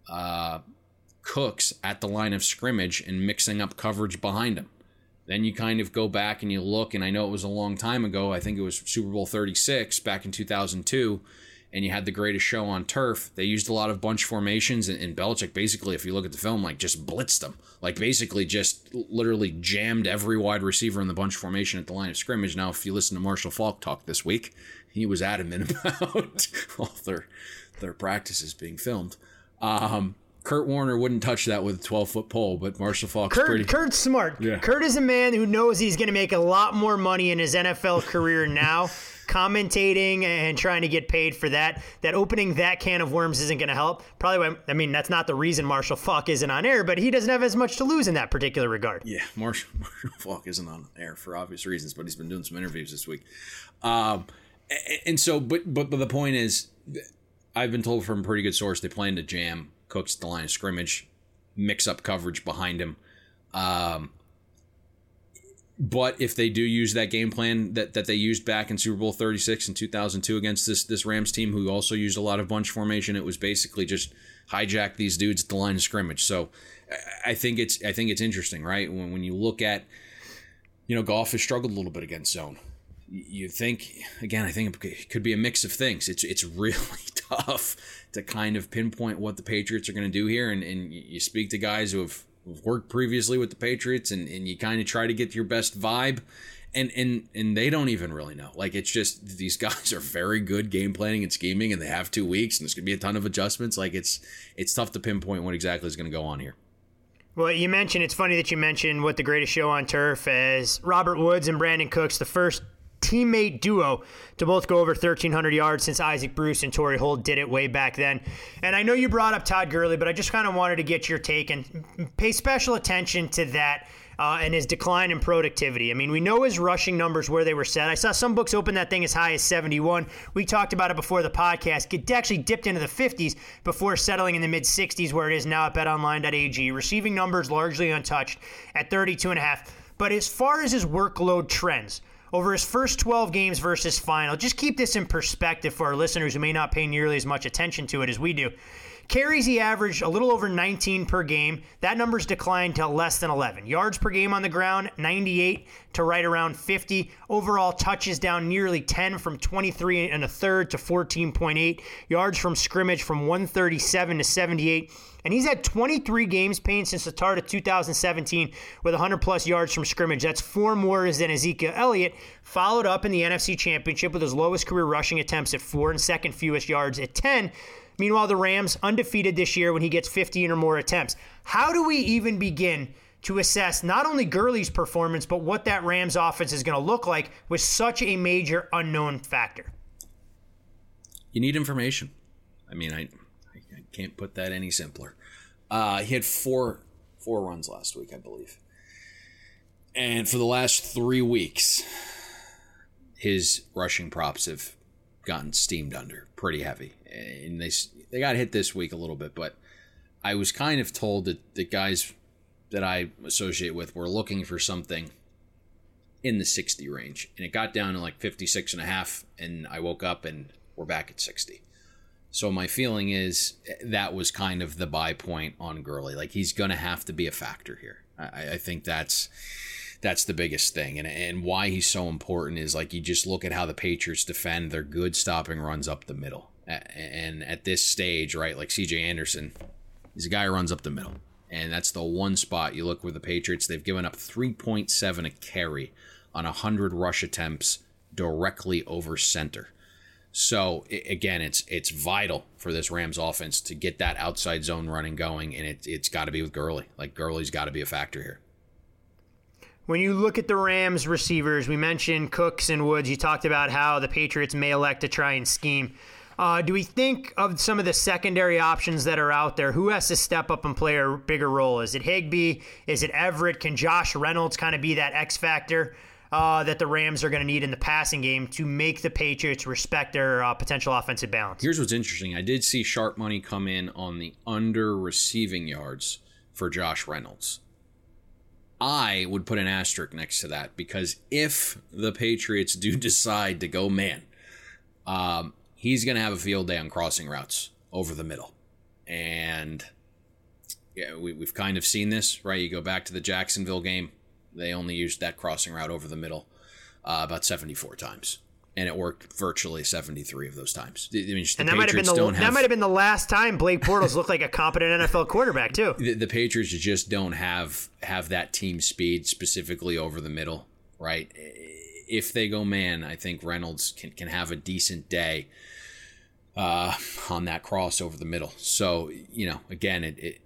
[SPEAKER 8] uh, Cooks at the line of scrimmage and mixing up coverage behind him. Then you kind of go back and you look, and I know it was a long time ago. I think it was Super Bowl 36 back in 2002, and you had the greatest show on turf. They used a lot of bunch formations, and, and Belichick basically, if you look at the film, like just blitzed them. Like basically just literally jammed every wide receiver in the bunch formation at the line of scrimmage. Now, if you listen to Marshall Faulk talk this week, he was adamant about all their, their practices being filmed. Um, Kurt Warner wouldn't touch that with a 12 foot pole, but Marshall Faulk
[SPEAKER 7] Kurt,
[SPEAKER 8] pretty.
[SPEAKER 7] Kurt's smart.
[SPEAKER 8] Yeah.
[SPEAKER 7] Kurt is a man who knows he's going to make a lot more money in his NFL career now. commentating and trying to get paid for that. That opening that can of worms isn't going to help. Probably, I mean, that's not the reason Marshall Faulk isn't on air, but he doesn't have as much to lose in that particular regard.
[SPEAKER 8] Yeah, Marshall, Marshall Faulk isn't on air for obvious reasons, but he's been doing some interviews this week. Um, and so, but, but but the point is, I've been told from a pretty good source they plan to jam Cooks at the line of scrimmage, mix up coverage behind him. Um, but if they do use that game plan that, that they used back in Super Bowl 36 in 2002 against this this Rams team, who also used a lot of bunch formation, it was basically just hijack these dudes at the line of scrimmage. So I think it's I think it's interesting, right? When when you look at you know, Goff has struggled a little bit against zone. You think again, I think it could be a mix of things. It's it's really tough to kind of pinpoint what the Patriots are going to do here, and, and you speak to guys who have worked previously with the Patriots, and, and you kind of try to get your best vibe, and and and they don't even really know. Like it's just these guys are very good game planning and scheming, and they have two weeks, and there's gonna be a ton of adjustments. Like it's it's tough to pinpoint what exactly is going to go on here.
[SPEAKER 7] Well, you mentioned it's funny that you mentioned what the greatest show on turf as Robert Woods and Brandin Cooks, the first teammate duo to both go over 1,300 yards since Isaac Bruce and Torry Holt did it way back then. And I know you brought up Todd Gurley, but I just kind of wanted to get your take and pay special attention to that. Uh, and his decline in productivity. I mean, we know his rushing numbers where they were set. I saw some books open that thing as high as 71. We talked about it before the podcast. It actually dipped into the 50s before settling in the mid 60s, where it is now at betonline.ag. Receiving numbers largely untouched at 32 and a half. But as far as his workload trends, over his first 12 games versus final. Just keep this in perspective for our listeners who may not pay nearly as much attention to it as we do. Carries he averaged a little over 19 per game. That number's declined to less than 11. Yards per game on the ground, 98 to right around 50. Overall touches down nearly 10 from 23 and a third to 14.8. Yards from scrimmage from 137 to 78. And he's had 23 games paying since the start of 2017 with 100 plus yards from scrimmage. That's four more than Ezekiel Elliott, followed up in the NFC Championship with his lowest career rushing attempts at four and second fewest yards at 10. Meanwhile, the Rams undefeated this year when he gets 15 or more attempts. How do we even begin to assess not only Gurley's performance, but what that Rams offense is going to look like with such a major unknown factor?
[SPEAKER 8] You need information. I mean, I, I can't put that any simpler. Uh, he had four four runs last week, I believe, and for the last three weeks, his rushing props have gotten steamed under pretty heavy, and they they got hit this week a little bit. But I was kind of told that the guys that I associate with were looking for something in the 60 range, and it got down to like 56 and a half, and I woke up and we're back at 60. So my feeling is eh, that was kind of the buy point on Gurley. Like he's going to have to be a factor here. I, I, think that's that's the biggest thing, and and why he's so important is like you just look at how the Patriots defend. They're good stopping runs up the middle, and at this stage, right, like C.J. Anderson, he's a guy who runs up the middle, and that's the one spot you look where the Patriots they've given up 3.7 a carry on 100 rush attempts directly over center. So again, it's it's vital for this Rams offense to get that outside zone running going, and it, it's got to be with Gurley. Like Gurley's got to be a factor here.
[SPEAKER 7] When you look at the Rams receivers, we mentioned Cooks and Woods. You talked about how the Patriots may elect to try and scheme. Uh, do we think of some of the secondary options that are out there? Who has to step up and play a bigger role? Is it Higbee? Is it Everett? Can Josh Reynolds kind of be that X factor? uh, that the Rams are going to need in the passing game to make the Patriots respect their uh, potential offensive balance.
[SPEAKER 8] Here's what's interesting. I did see sharp money come in on the under receiving yards for Josh Reynolds. I would put an asterisk next to that because if the Patriots do decide to go man, um, he's going to have a field day on crossing routes over the middle. And yeah, we, we've kind of seen this, right? You go back to the Jacksonville game, they only used that crossing route over the middle uh, about 74 times. And it worked virtually 73 of those times. I mean,
[SPEAKER 7] and that might, have been the, have, that might have been the last time Blake Bortles looked like a competent NFL quarterback, too.
[SPEAKER 8] The, the Patriots just don't have have that team speed specifically over the middle, right? If they go man, I think Reynolds can, can have a decent day uh, on that cross over the middle. So you know, again, it, it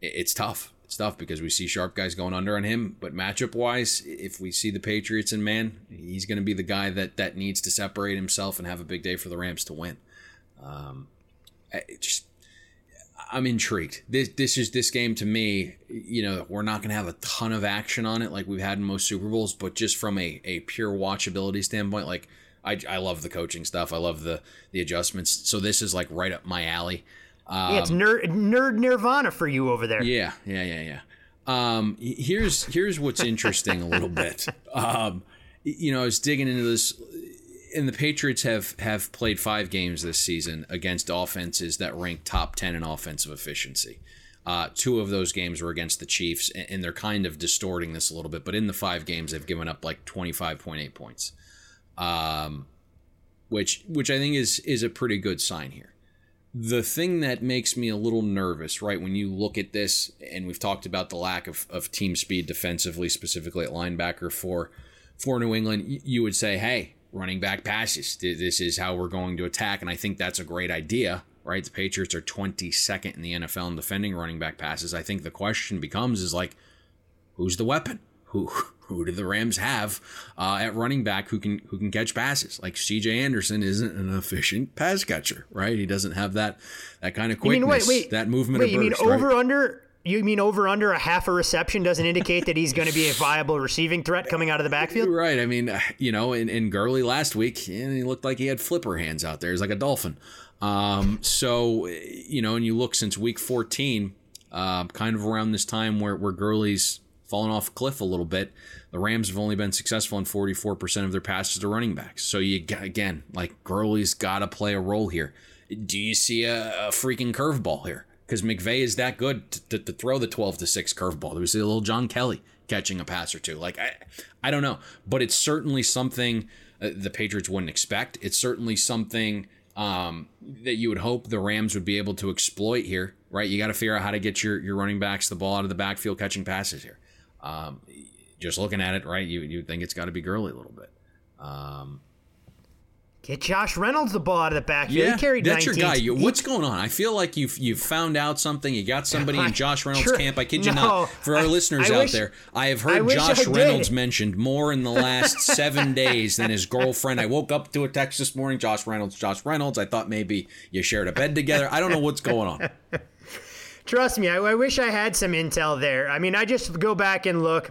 [SPEAKER 8] it's tough. Tough because we see sharp guys going under on him, but matchup wise, if we see the Patriots in man, he's going to be the guy that that needs to separate himself and have a big day for the Rams to win. Um, just I'm intrigued. This this is this game to me. You know, we're not going to have a ton of action on it like we've had in most Super Bowls, but just from a a pure watchability standpoint, like I, I love the coaching stuff. I love the the adjustments. So this is like right up my alley.
[SPEAKER 7] Um, yeah, it's nerd nerd nirvana for you over there.
[SPEAKER 8] Yeah, yeah, yeah, yeah. Um, here's here's what's interesting a little bit. Um, you know, I was digging into this and the Patriots have have played five games this season against offenses that rank top ten in offensive efficiency. Uh, two of those games were against the Chiefs, and they're kind of distorting this a little bit. But in the five games, they've given up like twenty five point eight points, um, which which I think is is a pretty good sign here. The thing that makes me a little nervous, right, when you look at this, and we've talked about the lack of, of team speed defensively, specifically at linebacker for for New England, you would say, hey, running back passes. This is how we're going to attack. And I think that's a great idea, right? The Patriots are 22nd in the NFL in defending running back passes. I think the question becomes is like, who's the weapon? Who who do the Rams have uh, at running back who can who can catch passes? Like C.J. Anderson isn't an efficient pass catcher, right? He doesn't have that that kind of quickness, mean, wait, wait, that movement.
[SPEAKER 7] Wait, you
[SPEAKER 8] burst,
[SPEAKER 7] mean over
[SPEAKER 8] right?
[SPEAKER 7] under you mean over under a half a reception doesn't indicate that he's going to be a viable receiving threat coming out of the backfield?
[SPEAKER 8] Right. I mean, you know, in, in Gurley last week, he looked like he had flipper hands out there. He's like a dolphin. Um, so, you know, and you look since week 14, uh, kind of around this time where, where Gurley's fallen off a cliff a little bit, the Rams have only been successful in 44% of their passes to running backs. So, you again, like Gurley's got to play a role here. Do you see a, a freaking curveball here? because McVay is that good to, to, to, throw the 12 to 6 curveball. There was a little John Kelly catching a pass or two. Like, I, I don't know, but it's certainly something uh, the Patriots wouldn't expect. It's certainly something um, that you would hope the Rams would be able to exploit here, right? You got to figure out how to get your, your running backs the ball out of the backfield catching passes here. Um, just looking at it, right, you, you think it's got to be Gurley a little bit. Um,
[SPEAKER 7] Get Josh Reynolds the ball out of the backfield.
[SPEAKER 8] Yeah,
[SPEAKER 7] he carried
[SPEAKER 8] that's
[SPEAKER 7] 19.
[SPEAKER 8] your guy. You, what's going on? I feel like you've you've found out something. You got somebody in Josh Reynolds'
[SPEAKER 7] Sure.
[SPEAKER 8] camp. I kid you
[SPEAKER 7] No,
[SPEAKER 8] not. For our
[SPEAKER 7] I-
[SPEAKER 8] listeners
[SPEAKER 7] I
[SPEAKER 8] out
[SPEAKER 7] wish-
[SPEAKER 8] there, I have heard Josh Reynolds mentioned more in the last seven days than his girlfriend. I woke up to a text this morning. Josh Reynolds. Josh Reynolds. I thought maybe you shared a bed together. I don't know what's going on.
[SPEAKER 7] Trust me, I, I wish I had some intel there. I mean, I just go back and look,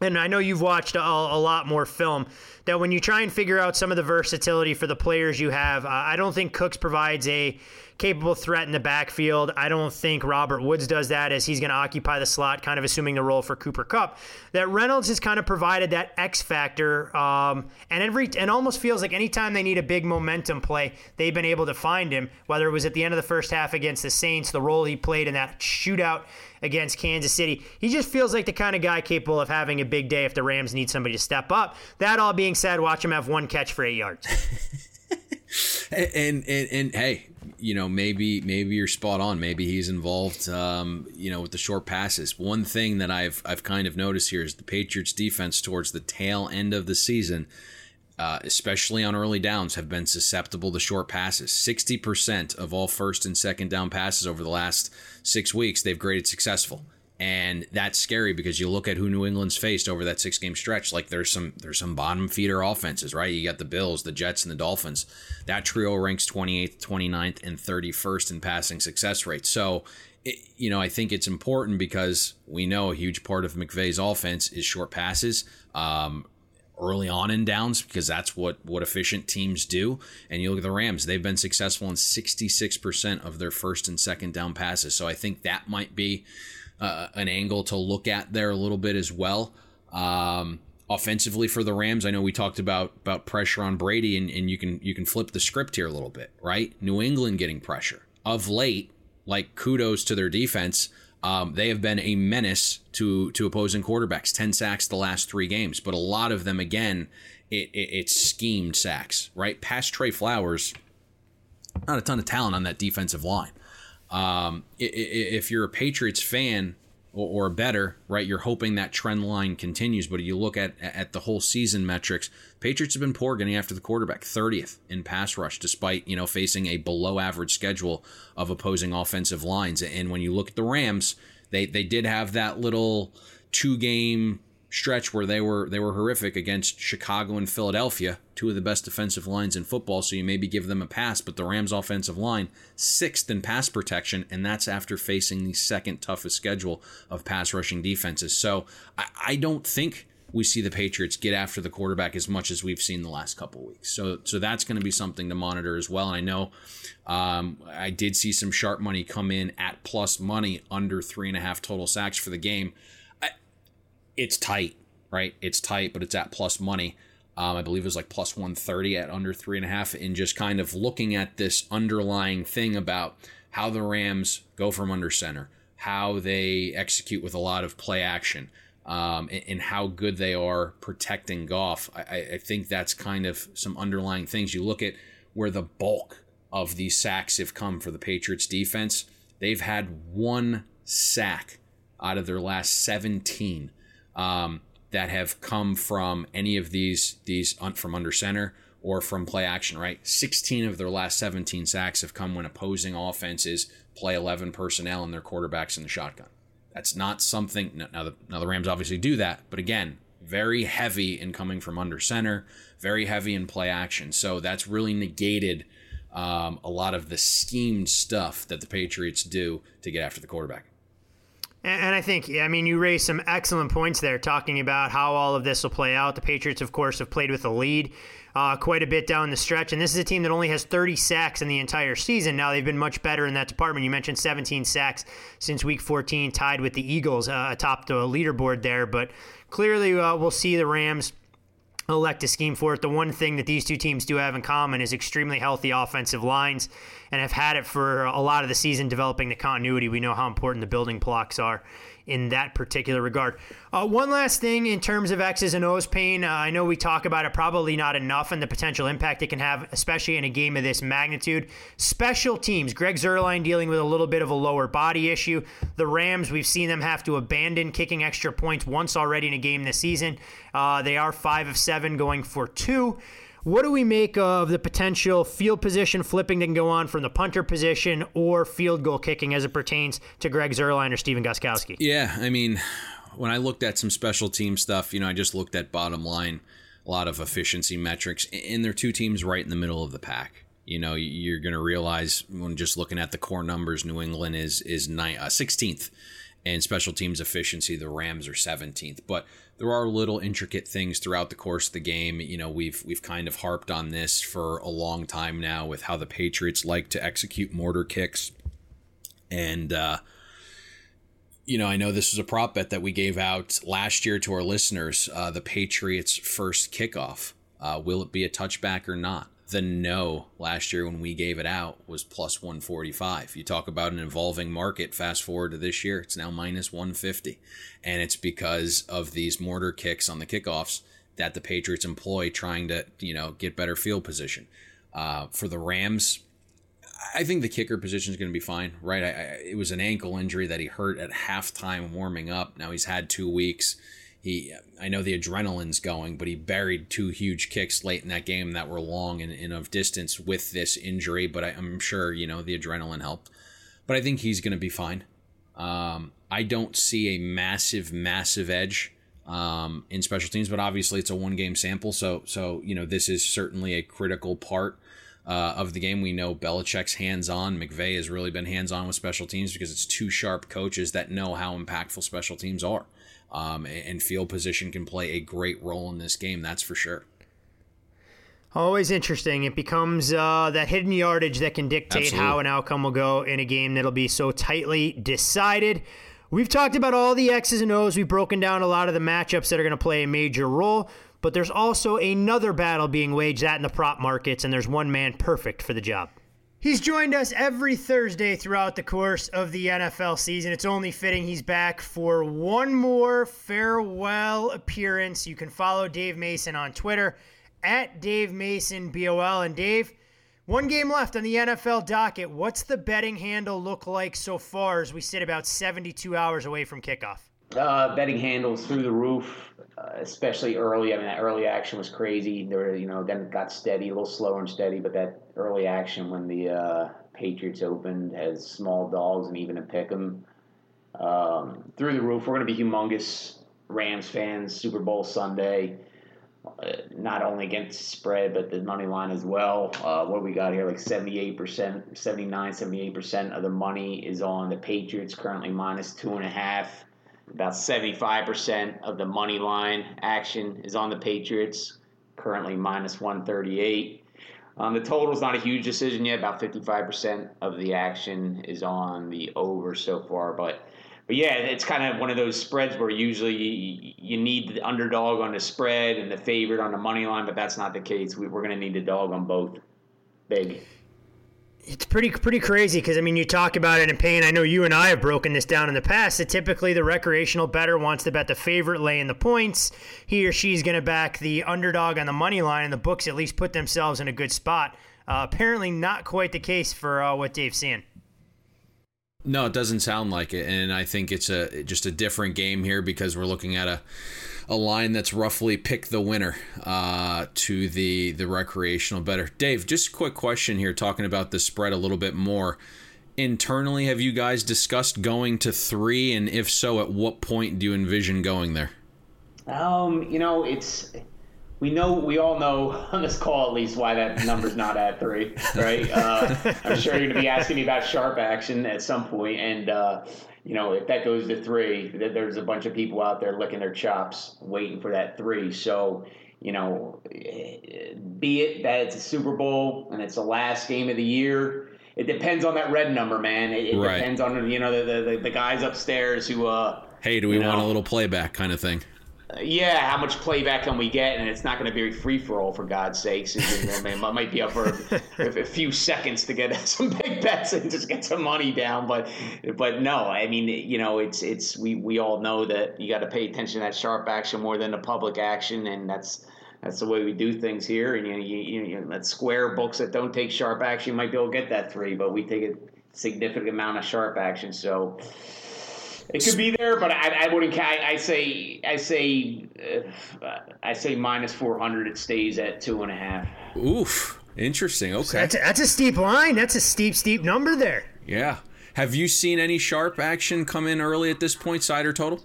[SPEAKER 7] and I know you've watched a, a lot more film. That when you try and figure out some of the versatility for the players you have, uh, I don't think Cooks provides a capable threat in the backfield. I don't think Robert Woods does that as he's going to occupy the slot, kind of assuming the role for Cooper Kupp. That Reynolds has kind of provided that X factor, um, and every and almost feels like anytime they need a big momentum play, they've been able to find him. Whether it was at the end of the first half against the Saints, the role he played in that shootout against Kansas City, he just feels like the kind of guy capable of having a big day if the Rams need somebody to step up. That all being said, watch him have one catch for eight yards.
[SPEAKER 8] and, and and hey, you know maybe maybe you're spot on. Maybe he's involved. Um, you know with the short passes. One thing that I've I've kind of noticed here is the Patriots defense towards the tail end of the season. Uh, especially on early downs, have been susceptible to short passes. 60% of all first and second down passes over the last six weeks, they've graded successful. And that's scary because you look at who New England's faced over that six game stretch. Like there's some there's some bottom feeder offenses, right? You got the Bills, the Jets, and the Dolphins. That trio ranks 28th, 29th, and 31st in passing success rate. So, it, you know, I think it's important because we know a huge part of McVay's offense is short passes. Um, early on in downs because that's what what efficient teams do. And you look at the Rams; they've been successful in 66% of their first and second down passes. So I think that might be uh, an angle to look at there a little bit as well. Um, offensively for the Rams, I know we talked about about pressure on Brady, and, and you can you can flip the script here a little bit, right? New England getting pressure of late. Like kudos to their defense. Um, they have been a menace to to opposing quarterbacks. Ten sacks the last three games, but a lot of them again, it, it, it's schemed sacks. Right past Trey Flowers, not a ton of talent on that defensive line. Um, if you're a Patriots fan, or, or better, right? You're hoping that trend line continues, but you look at at the whole season metrics, Patriots have been poor getting after the quarterback, 30th in pass rush, despite you know facing a below average schedule of opposing offensive lines. And when you look at the Rams, they they did have that little two game stretch where they were they were horrific against Chicago and Philadelphia, two of the best defensive lines in football, so you maybe give them a pass, but the Rams offensive line sixth in pass protection and that's after facing the second toughest schedule of pass rushing defenses. So I, I don't think we see the Patriots get after the quarterback as much as we've seen the last couple weeks. So so that's going to be something to monitor as well. And I know um, I did see some sharp money come in at plus money under three and a half total sacks for the game it's tight, right? It's tight, but it's at plus money. Um, I believe it was like plus 130 at under three and a half. And just kind of looking at this underlying thing about how the Rams go from under center, how they execute with a lot of play action, um, and, and, how good they are protecting Goff. I, I think that's kind of some underlying things. You look at where the bulk of these sacks have come for the Patriots defense. They've had one sack out of their last 17 um, that have come from any of these these from under center or from play action. Right, 16 of their last 17 sacks have come when opposing offenses play 11 personnel and their quarterbacks in the shotgun. That's not something. Now the now the Rams obviously do that, but again, very heavy in coming from under center, very heavy in play action. So that's really negated um, a lot of the schemed stuff that the Patriots do to get after the quarterback.
[SPEAKER 7] And I think, I mean, you raised some excellent points there talking about how all of this will play out. The Patriots, of course, have played with a lead uh, quite a bit down the stretch. And this is a team that only has 30 sacks in the entire season. Now, they've been much better in that department. You mentioned 17 sacks since week 14, tied with the Eagles uh, atop the leaderboard there. But clearly, uh, we'll see the Rams elect a scheme for it. The one thing that these two teams do have in common is extremely healthy offensive lines and have had it for a lot of the season developing the continuity. We know how important the building blocks are in that particular regard. Uh, one last thing in terms of X's and O's Payne, uh, I know we talk about it probably not enough and the potential impact it can have, especially in a game of this magnitude. Special teams, Greg Zuerlein dealing with a little bit of a lower body issue. The Rams, we've seen them have to abandon kicking extra points once already in a game this season. Uh, they are five of seven going for two. What do we make of the potential field position flipping that can go on from the punter position or field goal kicking as it pertains to Greg Zuerlein or Stephen Gostkowski?
[SPEAKER 8] Yeah, I mean, when I looked at some special team stuff, you know, I just looked at bottom line, a lot of efficiency metrics, and they're two teams right in the middle of the pack. You know, you're going to realize when just looking at the core numbers, New England is is nine, uh, 16th and special teams efficiency. The Rams are 17th, but there are little intricate things throughout the course of the game. You know, we've we've kind of harped on this for a long time now with how the Patriots like to execute mortar kicks, and uh, you know, I know this was a prop bet that we gave out last year to our listeners. Uh, the Patriots' first kickoff. Uh, will it be a touchback or not? The no last year when we gave it out was plus 145. You talk about an evolving market, fast forward to this year, it's now minus 150. And it's because of these mortar kicks on the kickoffs that the Patriots employ trying to, you know, get better field position. Uh, for the Rams, I think the kicker position is going to be fine, right? I, I, it was an ankle injury that he hurt at halftime warming up. Now he's had two weeks he I know the adrenaline's going, but he buried two huge kicks late in that game that were long and, and of distance with this injury. But I, am sure you know the adrenaline helped. But I think he's going to be fine. Um, I don't see a massive, massive edge um, in special teams, but obviously it's a one game sample, so so you know this is certainly a critical part. Uh, of the game. We know Belichick's hands on. McVay has really been hands on with special teams because it's two sharp coaches that know how impactful special teams are um, and field position can play a great role in this game. That's for sure.
[SPEAKER 7] Always interesting. It becomes uh, that hidden yardage that can dictate Absolutely. how an outcome will go in a game that'll be so tightly decided. We've talked about all the X's and O's. We've broken down a lot of the matchups that are going to play a major role. But there's also another battle being waged at in the prop markets, and there's one man perfect for the job. He's joined us every Thursday throughout the course of the NFL season. It's only fitting he's back for one more farewell appearance. You can follow Dave Mason on Twitter at Dave Mason BOL. And Dave, One game left on the NFL docket. What's the betting handle look like so far as we sit about 72 hours away from kickoff?
[SPEAKER 9] Uh, betting handles through the roof, uh, especially early. I mean, that early action was crazy. There, you know, then it got steady, a little slower and steady. But that early action when the uh, Patriots opened has small dogs and even a pick 'em um, through the roof. We're going to be humongous Rams fans. Super Bowl Sunday uh, not only against spread, but the money line as well. Uh, what we got here, like 78%, 79, 78% of the money is on the Patriots, currently minus two and a half. About 75% of the money line action is on the Patriots, currently minus 138. Um, the total is not a huge decision yet. About 55% of the action is on the over so far, but but yeah, it's kind of one of those spreads where usually you, you need the underdog on the spread and the favorite on the money line, but that's not the case. We, we're going to need the dog on both. Big.
[SPEAKER 7] It's pretty pretty crazy because I mean you talk about it in Payne. I know you and I have broken this down in the past. That typically the recreational better wants to bet the favorite laying the points. He or she's going to back the underdog on the money line, and the books at least put themselves in a good spot. Uh, apparently, not quite the case for uh, what Dave's seeing.
[SPEAKER 8] No, it doesn't sound like it, and I think it's a just a different game here because we're looking at a a line that's roughly pick the winner uh, to the the recreational better. Dave, just a quick question here, talking about the spread a little bit more. Internally, have you guys discussed going to three, and if so, at what point do you envision going there?
[SPEAKER 9] Um, you know, it's we know we all know on this call at least why that number's not at three, right? Uh, I'm sure you're going to be asking me about sharp action at some point, and uh, you know if that goes to three, there's a bunch of people out there licking their chops waiting for that three. So you know, be it that it's a Super Bowl and it's the last game of the year. It depends on that red number, man. It, it right. depends on you know the, the, the guys upstairs who. Uh,
[SPEAKER 8] hey, do we want know, a little playback kind of thing?
[SPEAKER 9] Yeah, how much playback can we get? And it's not going to be a free for all, for God's sakes. It might be up for a, few seconds to get some big bets and just get some money down. But, but no, I mean, you know, it's it's we we all know that you got to pay attention to that sharp action more than the public action, and that's that's the way we do things here. And you know, you, you, you that square books that don't take sharp action might be able to get that three, but we take a significant amount of sharp action. So it could be there, but I, I wouldn't. I, I say I say uh, I say minus four hundred. It stays at two and a half.
[SPEAKER 8] Oof, interesting. Okay,
[SPEAKER 7] that's a, that's a steep line. That's a steep steep number there.
[SPEAKER 8] Yeah. Have you seen any sharp action come in early at this point, side or total?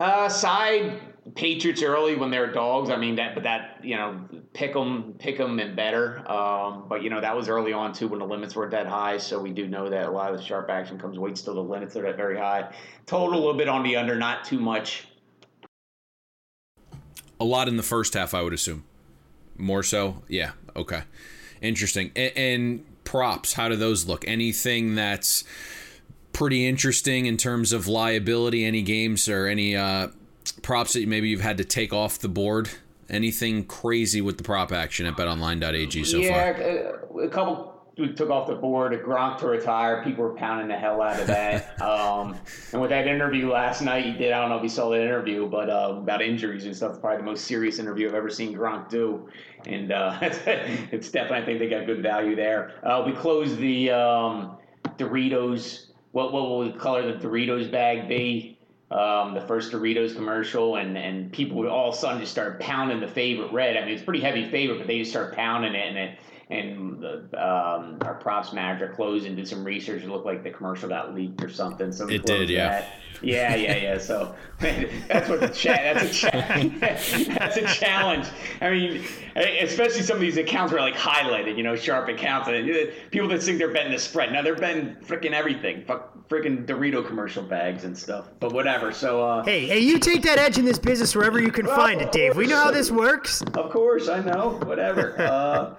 [SPEAKER 9] Uh, side Patriots early when they're dogs. I mean that, but that you know, pick them, pick them, and better. Um, but you know that was early on too when the limits weren't that high. So we do know that a lot of the sharp action comes waits till the limits are that very high. Total a little bit on the under, not too much.
[SPEAKER 8] A lot in the first half, I would assume. More so, yeah. Okay, interesting. and, and props, how do those look? Anything that's pretty interesting in terms of liability? Any games or any uh, props that maybe you've had to take off the board? Anything crazy with the prop action at betonline.ag so
[SPEAKER 9] yeah,
[SPEAKER 8] far?
[SPEAKER 9] Yeah, a couple we took off the board. A Gronk to retire. People were pounding the hell out of that. um, and with that interview last night, you did. I don't know if you saw that interview, but uh, about injuries and stuff. Probably the most serious interview I've ever seen Gronk do. And uh, it's definitely, I think they got good value there. Uh, we closed the um, Doritos. What what will we color of the Doritos bag be? Um, the first Doritos commercial, and, and people would all of a sudden just start pounding the favorite red. I mean, it's pretty heavy favorite, but they just start pounding it, and it, and the, um, our props manager closed and did some research. It looked like the commercial got leaked or something. So
[SPEAKER 8] it did, yeah.
[SPEAKER 9] That. Yeah, yeah, yeah. So that's what the chat. That's a cha- that's a challenge. I mean, especially some of these accounts were like highlighted. You know, sharp accounts. And people that think they're betting the spread. Now they're betting freaking everything. Fuck, freaking Dorito commercial bags and stuff. But whatever. So uh,
[SPEAKER 7] hey, hey, you take that edge in this business wherever you can well, find it, Dave. We know how this works.
[SPEAKER 9] Of course, I know. Whatever. Uh,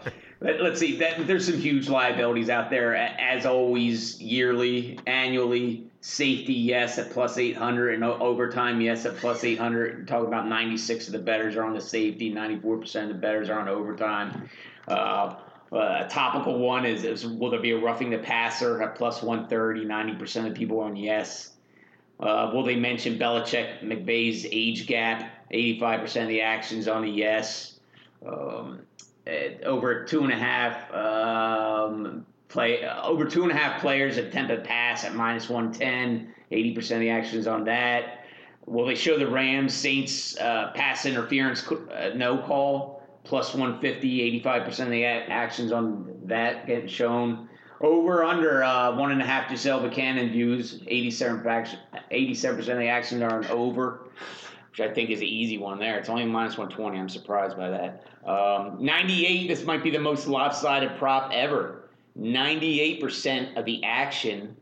[SPEAKER 9] let's see. That, there's some huge liabilities out there, as always, yearly, annually. Safety, yes, at plus 800, and overtime, yes, at plus 800. Talk about 96 of the betters are on the safety, 94% of the betters are on overtime. Uh, uh, a topical one is, is, will there be a roughing the passer at plus 130? 90% of people are on yes. Uh, will they mention Belichick McVay's age gap? 85% of the actions on the yes. Um, over two and a half um, play uh, over two and a half players attempted pass at minus 110 80% of the actions on that. Will they show the rams saints uh, pass interference uh, no call? Plus 150 85% of the actions on that getting shown. Over under uh, one and a half Gisele Bündchen views. 87 87% of the actions are an over which I think is an easy one there. It's only minus 120. I'm surprised by that. Um, 98, this might be the most lopsided prop ever. 98% of the action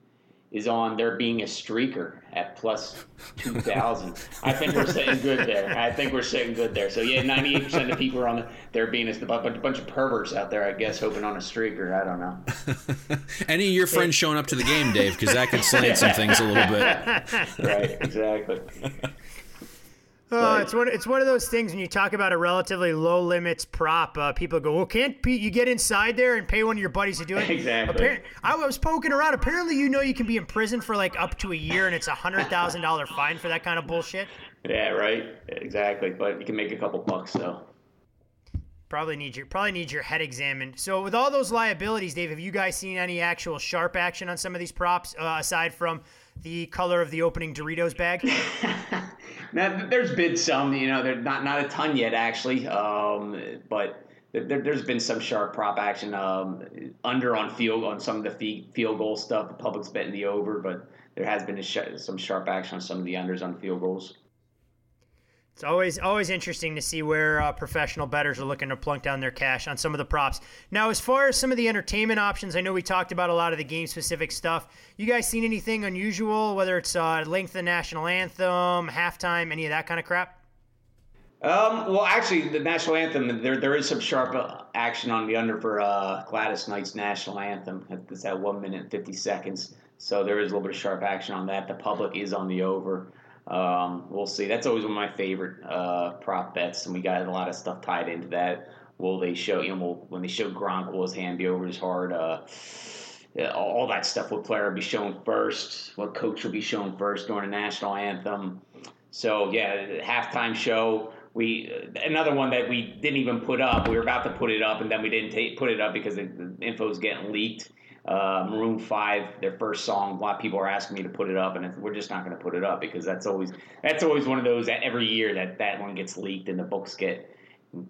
[SPEAKER 9] is on there being a streaker at plus 2,000. I think we're sitting good there. I think we're sitting good there. So, yeah, 98% of people are on the, there being a bunch, bunch of perverts out there, I guess, hoping on a streaker. I don't know.
[SPEAKER 8] Any of your friends showing up to the game, Dave, because that could slant some things a little
[SPEAKER 9] bit. right, exactly.
[SPEAKER 7] Oh, it's one. It's one of those things when you talk about a relatively low limits prop. Uh, people go, "Well, can't Pete, you get inside there and pay one of your buddies to do it?"
[SPEAKER 9] Exactly.
[SPEAKER 7] Appar- I was poking around. Apparently, you know you can be in prison for like up to a year, and it's a hundred thousand dollar fine for that kind of bullshit.
[SPEAKER 9] Yeah, right. Exactly. But you can make a couple bucks though.
[SPEAKER 7] Probably need your probably need your head examined. So with all those liabilities, Dave, have you guys seen any actual sharp action on some of these props uh, aside from the color of the opening Doritos bag?
[SPEAKER 9] now, there's been some, you know, not not a ton yet actually, um, but there, has been some sharp prop action um, under on field on some of the field goal stuff. The public's betting the over, but there has been sh- some sharp action on some of the unders on field goals.
[SPEAKER 7] It's always always interesting to see where uh, professional bettors are looking to plunk down their cash on some of the props. Now, as far as some of the entertainment options, I know we talked about a lot of the game specific stuff. You guys seen anything unusual? Whether it's uh, length of the national anthem, halftime, any of that kind of crap?
[SPEAKER 9] Um, well, actually, the national anthem there there is some sharp uh, action on the under for uh, Gladys Knight's national anthem. It's at one minute and fifty seconds, so there is a little bit of sharp action on that. The public is on the over. Um, we'll see. That's always one of my favorite uh, prop bets, and we got a lot of stuff tied into that. Will they show you know when they show Gronk will his hand be over his heart? Uh, all that stuff. What player will be shown first? What coach will be shown first during the national anthem? So yeah, halftime show. We another one that we didn't even put up. We were about to put it up, and then we didn't take, put it up because the, the info is getting leaked uh, Maroon Five, their first song. A lot of people are asking me to put it up, and we're just not going to put it up because that's always that's always one of those that every year that that one gets leaked and the books get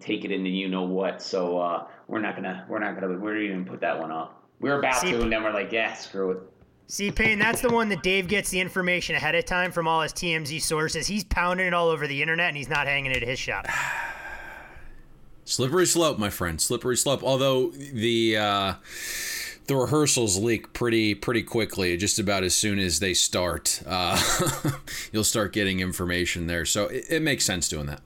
[SPEAKER 9] take it into you know what. So uh, we're not gonna we're not gonna we're even put that one up. We are about to, and then we're like, yeah, screw it.
[SPEAKER 7] See, Payne, that's the one that Dave gets the information ahead of time from all his TMZ sources. He's pounding it all over the internet, and he's not hanging it at his shop.
[SPEAKER 8] Slippery slope, my friend. Slippery slope. Although the uh, the rehearsals leak pretty pretty quickly. Just about as soon as they start, uh, you'll start getting information there. So it, it, makes sense doing that.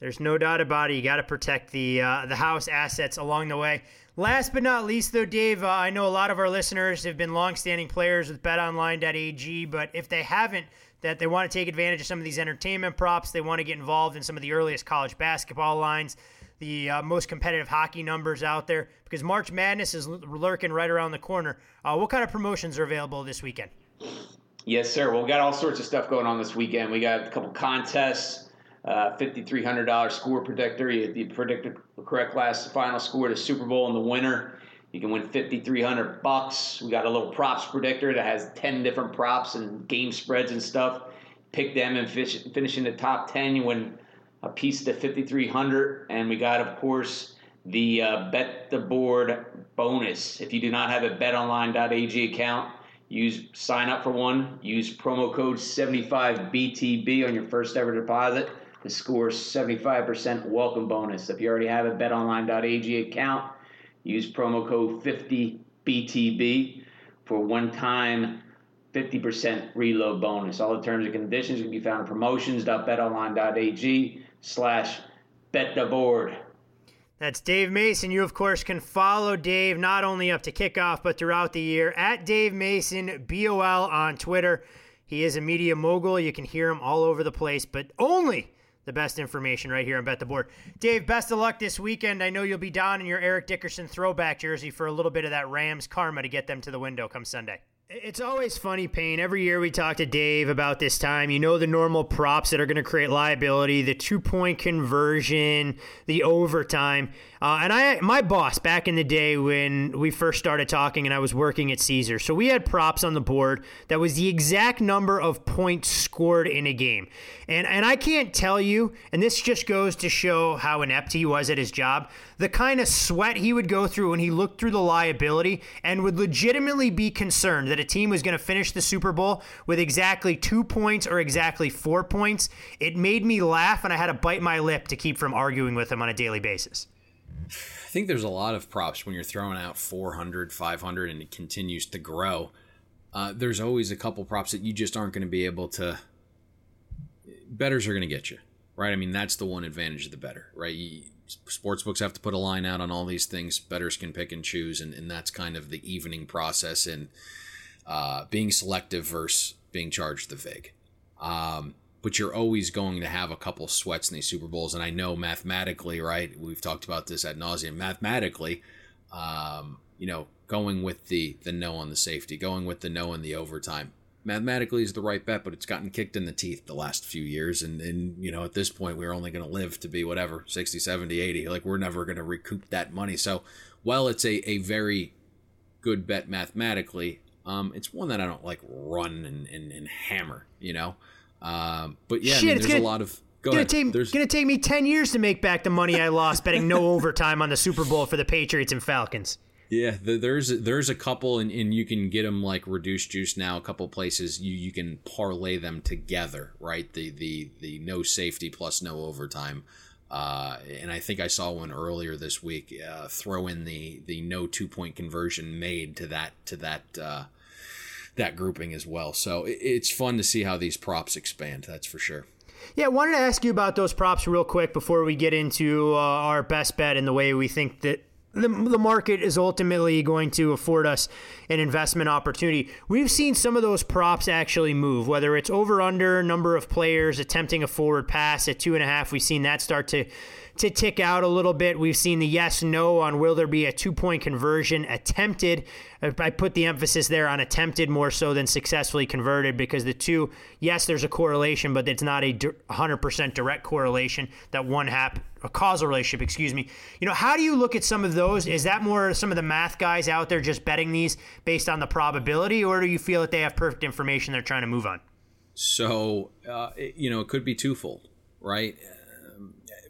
[SPEAKER 7] There's no doubt about it. You got to protect the uh, the house assets along the way. Last but not least, though, Dave, uh, I know a lot of our listeners have been longstanding players with BetOnline.ag, but if they haven't, that they want to take advantage of some of these entertainment props, they want to get involved in some of the earliest college basketball lines the uh, most competitive hockey numbers out there because March Madness is lurking right around the corner. Uh, what kind of promotions are available this weekend?
[SPEAKER 9] Yes, sir. Well, we got all sorts of stuff going on this weekend. We got a couple contests, uh, $5,300 score predictor. You, predict the correct last final score to Super Bowl in the winter. You can win 5,300 bucks. We got a little props predictor that has 10 different props and game spreads and stuff. Pick them and fish, finish in the top 10. You win a piece to 5300 and we got of course the uh, bet the board bonus. If you do not have a betonline.ag account use sign up for one. Use promo code 75btb on your first ever deposit to score 75% welcome bonus. If you already have a betonline.ag account use promo code 50btb for one time 50% reload bonus. All the terms and conditions can be found at promotions.betonline.ag slash bet the board.
[SPEAKER 7] That's Dave Mason. You, of course, can follow Dave not only up to kickoff, but throughout the year at Dave Mason, BOL on Twitter. He is a media mogul. You can hear him all over the place, but only the best information right here on Bet the Board. Dave, best of luck this weekend. I know you'll be down in your Eric Dickerson throwback jersey for a little bit of that Rams karma to get them to the window come Sunday. It's always funny, Payne. Every year we talk to Dave about this time. You know the normal props that are going to create liability, the two point conversion, the overtime. Uh, and I, my boss back in the day when we first started talking and I was working at Caesar. So we had props on the board that was the exact number of points scored in a game. And, and I can't tell you, and this just goes to show how inept he was at his job, the kind of sweat he would go through when he looked through the liability and would legitimately be concerned that a team was going to finish the Super Bowl with exactly two points or exactly four points. It made me laugh and I had to bite my lip to keep from arguing with him on a daily basis.
[SPEAKER 8] I think there's a lot of props when you're throwing out 400, 500, and it continues to grow. Uh, there's always a couple props that you just aren't going to be able to. Betters are going to get you, right? I mean, that's the one advantage of the better, right? You, sports books have to put a line out on all these things. Betters can pick and choose, and, and that's kind of the evening process in uh, being selective versus being charged the vig. Um, but you're always going to have a couple sweats in these Super Bowls. And I know mathematically, right? We've talked about this at nauseum. Mathematically, um, you know, going with the the no on the safety, going with the no in the overtime, mathematically is the right bet. But it's gotten kicked in the teeth the last few years, and and you know, at this point, we're only going to live to be whatever 60, 70, 80. Like we're never going to recoup that money. So while it's a a very good bet mathematically, um, it's one that I don't like run and, and, and hammer, you know. Um, but yeah, Shit, I mean, there's gonna, a lot of. Go
[SPEAKER 7] gonna
[SPEAKER 8] ahead.
[SPEAKER 7] Take,
[SPEAKER 8] there's
[SPEAKER 7] gonna take me ten years to make back the money I lost betting no overtime on the Super Bowl for the Patriots and Falcons.
[SPEAKER 8] Yeah, there's there's a couple, and, and you can get them like reduced juice now. A couple places you you can parlay them together, right? The the the no safety plus no overtime. Uh, and I think I saw one earlier this week. Uh, throw in the the no two point conversion made to that to that uh, that grouping as well. So it's fun to see how these props expand. That's for sure.
[SPEAKER 7] Yeah, I wanted to ask you about those props real quick before we get into uh, our best bet and the way we think that the, the market is ultimately going to afford us an investment opportunity. We've seen some of those props actually move, whether it's over under number of players attempting a forward pass at two and a half. We've seen that start to to tick out a little bit. We've seen the yes no on will there be a two point conversion attempted. I put the emphasis there on attempted more so than successfully converted because the two, yes, there's a correlation, but it's not a 100% direct correlation that one hap a causal relationship, excuse me. You know, how do you look at some of those? Is that more some of the math guys out there just betting these based on the probability, or do you feel that they have perfect information they're trying to move on?
[SPEAKER 8] So, uh, you know, it could be twofold, right?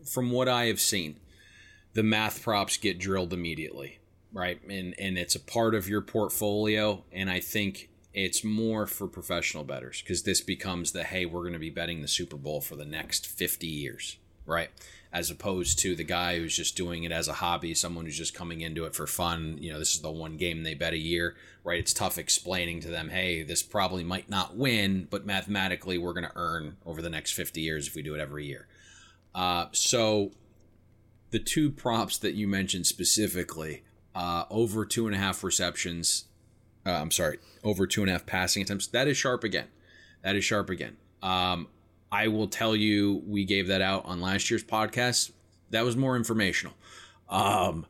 [SPEAKER 8] From what I have seen, the math props get drilled immediately, right? And and it's a part of your portfolio, and I think it's more for professional betters because this becomes the hey, we're going to be betting the Super Bowl for the next 50 years, right? As opposed to the guy who's just doing it as a hobby, someone who's just coming into it for fun. You know, this is the one game they bet a year, right? It's tough explaining to them, hey, this probably might not win, but mathematically we're going to earn over the next 50 years if we do it every year. Uh, so the two props that you mentioned specifically, uh, over two and a half receptions, uh, I'm sorry, over two and a half passing attempts, that is sharp again. That is sharp again. Um, I will tell you, we gave that out on last year's podcast. That was more informational. Um,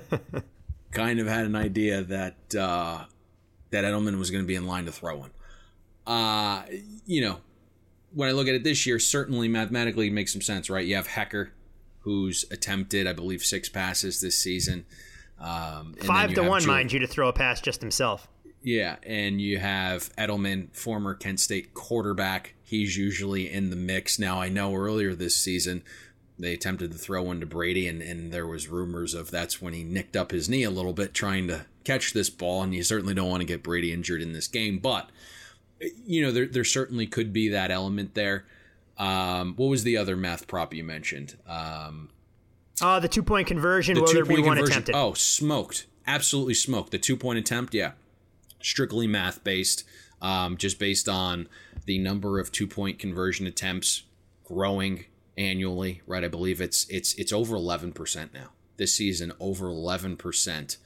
[SPEAKER 8] kind of had an idea that uh, that Edelman was going to be in line to throw one. Uh, you know, when I look at it this year, certainly mathematically makes some sense, right? You have Hekker, who's attempted, I believe, six passes this season.
[SPEAKER 7] Um, Five to one, mind you, to throw a pass just himself.
[SPEAKER 8] Yeah, and you have Edelman, former Kent State quarterback. He's usually in the mix. Now, I know earlier this season they attempted to throw one to Brady, and, and there was rumors of that's when he nicked up his knee a little bit trying to catch this ball, and you certainly don't want to get Brady injured in this game. But you know, there there certainly could be that element there. Um, what was the other math prop you mentioned? Um,
[SPEAKER 7] uh, the two point conversion. The will there be one attempted?
[SPEAKER 8] Oh, smoked! Absolutely smoked. The two point attempt. Yeah, strictly math based. Um, just based on the number of two point conversion attempts growing annually. Right. I believe it's it's it's over eleven percent now this season. Over eleven percent.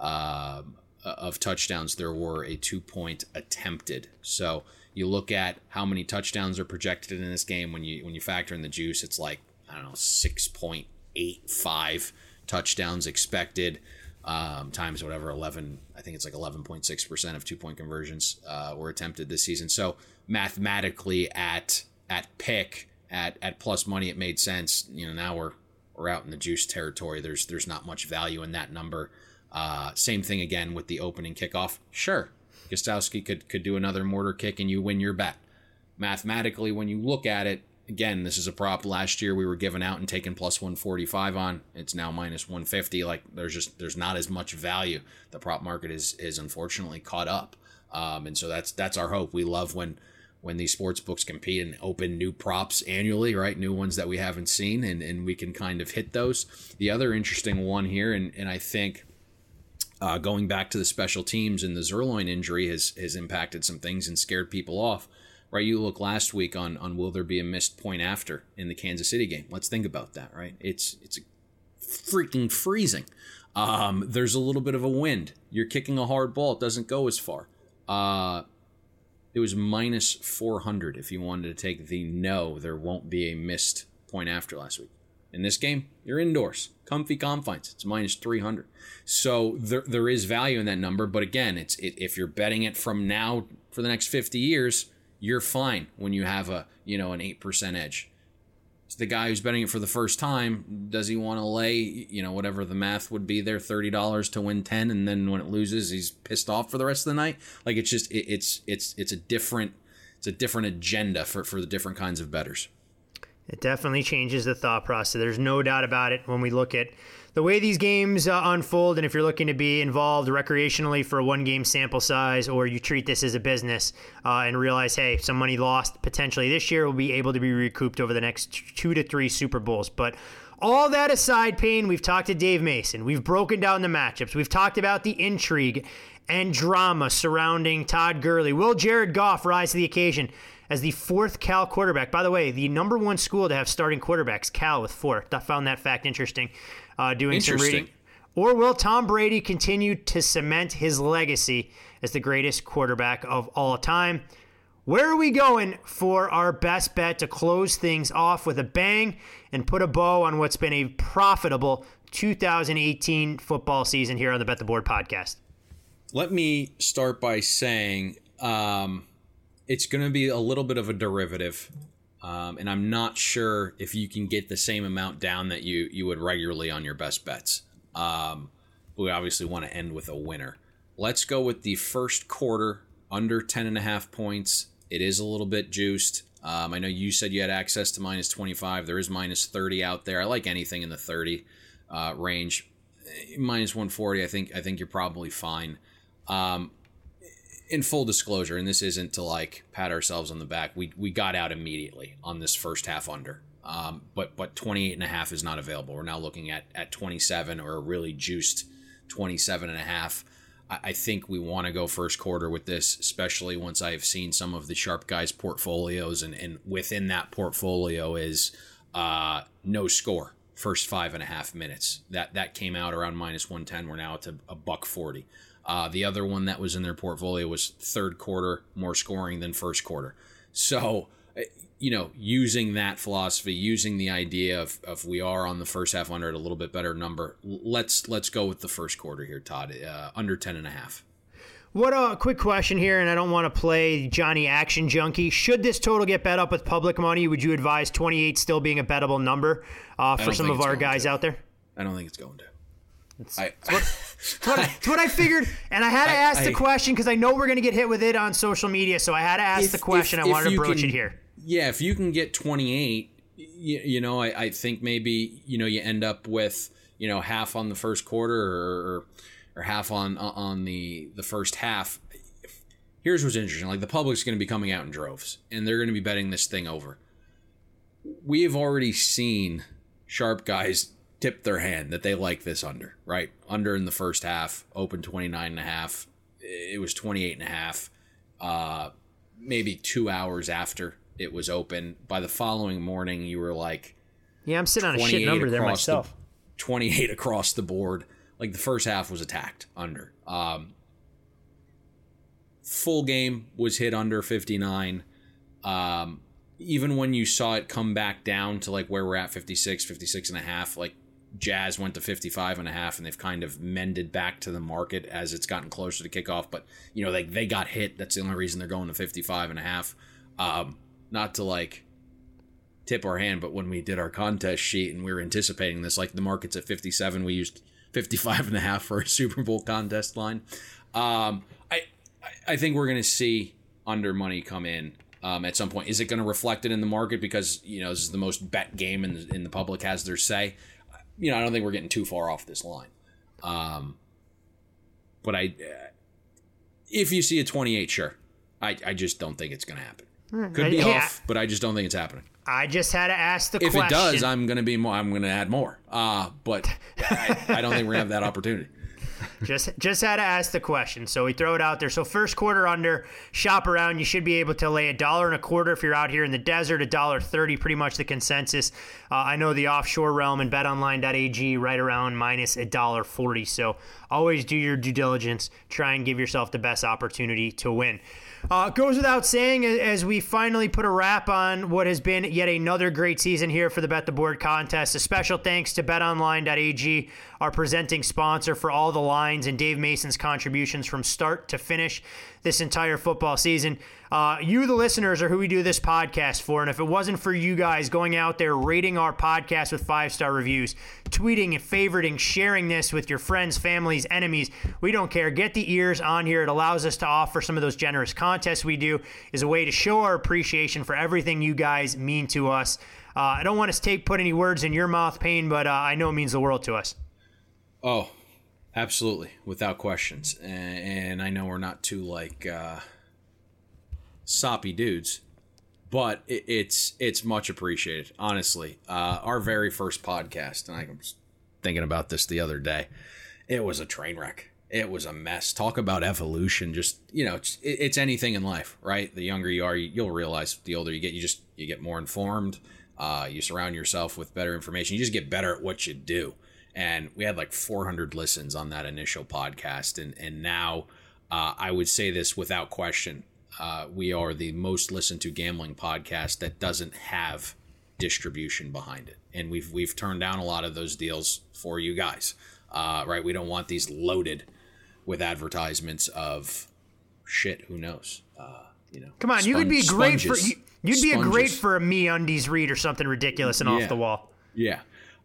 [SPEAKER 8] Um, of touchdowns there were a two point attempted. So you look at how many touchdowns are projected in this game when you when you factor in the juice, it's like I don't know six point eight five touchdowns expected. um, times whatever 11 i think it's like 11.6% of two point conversions uh, were attempted this season so mathematically at at pick at at plus money it made sense you know now we're we're out in the juice territory there's there's not much value in that number uh, same thing again with the opening kickoff sure Gostkowski could could do another mortar kick and you win your bet mathematically when you look at it again, this is a prop last year we were giving out and taking plus 145 on. It's now minus 150. Like there's just there's not as much value. The prop market is is unfortunately caught up. Um, and so that's that's our hope. We love when when these sports books compete and open new props annually, right? New ones that we haven't seen, and, and we can kind of hit those. The other interesting one here, and, and I think uh, going back to the special teams and the Zuerlein injury has has impacted some things and scared people off right? You look last week on on will there be a missed point after in the Kansas City game? Let's think about that, right? It's it's freaking freezing. Um, there's a little bit of a wind. You're kicking a hard ball; it doesn't go as far. Uh, it was minus 400 if you wanted to take the no, there won't be a missed point after last week. In this game, you're indoors, comfy confines. It's minus 300. So there, there is value in that number. But again, it's it, if you're betting it from now for the next 50 years, you're fine when you have a you know an 8% edge it's the guy who's betting it for the first time does he want to lay you know whatever the math would be there $30 to win 10 and then when it loses he's pissed off for the rest of the night like it's just it, it's it's it's a different it's a different agenda for for the different kinds of betters
[SPEAKER 7] it definitely changes the thought process there's no doubt about it when we look at the way these games uh, unfold, and if you're looking to be involved recreationally for a one game sample size, or you treat this as a business uh, and realize, hey, some money lost potentially this year will be able to be recouped over the next two to three Super Bowls. But all that aside, Payne, we've talked to Dave Mason. We've broken down the matchups. We've talked about the intrigue and drama surrounding Todd Gurley. Will Jared Goff rise to the occasion? As the fourth Cal quarterback. By the way, the number one school to have starting quarterbacks, Cal with four. I found that fact interesting uh, doing some reading. Or will Tom Brady continue to cement his legacy as the greatest quarterback of all time? Where are we going for our best bet to close things off with a bang and put a bow on what's been a profitable 2018 football season here on the Bet the Board podcast?
[SPEAKER 8] Let me start by saying um, it's going to be a little bit of a derivative um, and I'm not sure if you can get the same amount down that you you would regularly on your best bets. Um, we obviously want to end with a winner. Let's go with the first quarter under 10 and a half points. It is a little bit juiced. Um, I know you said you had access to minus 25. There is minus 30 out there. I like anything in the 30 uh, range. Minus 140, I think I think you're probably fine. Um, in full disclosure, and this isn't to like pat ourselves on the back, we we got out immediately on this first half under. Um, but but 28 and a half is not available. We're now looking at at 27 or a really juiced 27 and a half. I, I think we want to go first quarter with this, especially once I've seen some of the sharp guys' portfolios, and and within that portfolio is uh, no score first five and a half minutes. That that came out around minus 110. We're now at a buck 40. Uh, the other one that was in their portfolio was third quarter more scoring than first quarter. So, uh, you know, using that philosophy, using the idea of, of we are on the first half under at a little bit better number, let's let's go with the first quarter here, Todd, uh, under 10 and a half.
[SPEAKER 7] What a quick question here, and I don't want to play Johnny Action Junkie. Should this total get bet up with public money, would you advise 28 still being a bettable number uh, for some of our guys
[SPEAKER 8] to.
[SPEAKER 7] out there?
[SPEAKER 8] I don't think it's going to.
[SPEAKER 7] It's, I, it's, what, it's, what, I, it's, what, I, figured, and I had to ask I, the question because I know we're going to get hit with it on social media, so I had to ask if, the question. If, I wanted to broach
[SPEAKER 8] can,
[SPEAKER 7] it here.
[SPEAKER 8] Yeah, if you can get 28, you, you know, I, think maybe you know you end up with you know half on the first quarter or or half on on the the first half. Here's what's interesting: like the public's going to be coming out in droves, and they're going to be betting this thing over. We have already seen sharp guys tip their hand that they like this under, right? Under in the first half, open 29 and a half. It was 28 and a half. Uh, maybe two hours after it was open. By the following morning, you were like,
[SPEAKER 7] Yeah, I'm sitting on a shit number there myself.
[SPEAKER 8] The, 28 across the board. Like the first half was attacked under. Um, full game was hit under 59. Um, even when you saw it come back down to like where we're at 56, 56 and a half, like Jazz went to 55 and a half and they've kind of mended back to the market as it's gotten closer to kickoff. But, you know, they, they got hit. That's the only reason they're going to 55 and a half. Um, not to like tip our hand, but when we did our contest sheet and we were anticipating this, like the market's at 57, we used 55 and a half for a Super Bowl contest line. Um, I, I think we're going to see under money come in um, at some point. Is it going to reflect it in the market because you know this is the most bet game and in the public has their say? You know, I don't think we're getting too far off this line. Um, but I, uh, if you see a 28, sure. I, I just don't think it's going to happen.
[SPEAKER 7] Hmm.
[SPEAKER 8] Could be
[SPEAKER 7] Yeah.
[SPEAKER 8] off, but I just don't think it's happening.
[SPEAKER 7] I just had to ask the
[SPEAKER 8] If
[SPEAKER 7] question.
[SPEAKER 8] If it does, I'm going to be more. I'm going to add more. Uh, but I, I don't think we're going to have that opportunity.
[SPEAKER 7] Just just had to ask the question. So we throw it out there. So first quarter under, shop around. You should be able to lay a dollar and a quarter if you're out here in the desert. A dollar thirty, pretty much the consensus. Uh, I know the offshore realm and BetOnline.ag right around minus a dollar forty. So always do your due diligence. Try and give yourself the best opportunity to win. Uh, goes without saying as we finally put a wrap on what has been yet another great season here for the Bet the Board contest. A special thanks to BetOnline.ag, our presenting sponsor for all the lines, and Dave Mason's contributions from start to finish this entire football season. Uh, you, the listeners, are who we do this podcast for. And if it wasn't for you guys going out there rating our podcast with five star reviews, tweeting and favoriting, sharing this with your friends, families, enemies, we don't care. Get the ears on here. It allows us to offer some of those generous contests we do, is a way to show our appreciation for everything you guys mean to us. Uh, I don't want to take put any words in your mouth, Payne, but uh, I know it means the world to us.
[SPEAKER 8] Oh, absolutely, without questions. And, and I know we're not too like uh, soppy dudes, but it, it's it's much appreciated. Honestly, uh, our very first podcast, and I was thinking about this the other day. It was a train wreck. It was a mess. Talk about evolution. Just you know, it's, it- it's anything in life, right? The younger you are, you- you'll realize. The older you get, you just you get more informed. Uh, you surround yourself with better information. You just get better at what you do. And we had like 400 listens on that initial podcast, and and now uh, I would say this without question. Uh, we are the most listened to gambling podcast that doesn't have distribution behind it, and we've we've turned down a lot of those deals for you guys. Uh, right? We don't want these loaded with advertisements of shit. Who knows? Uh, you know,
[SPEAKER 7] Come on, you would be
[SPEAKER 8] spon-
[SPEAKER 7] great for
[SPEAKER 8] sponges.
[SPEAKER 7] you, you'd be a great for a MeUndies read or something ridiculous and off the wall.
[SPEAKER 8] Yeah.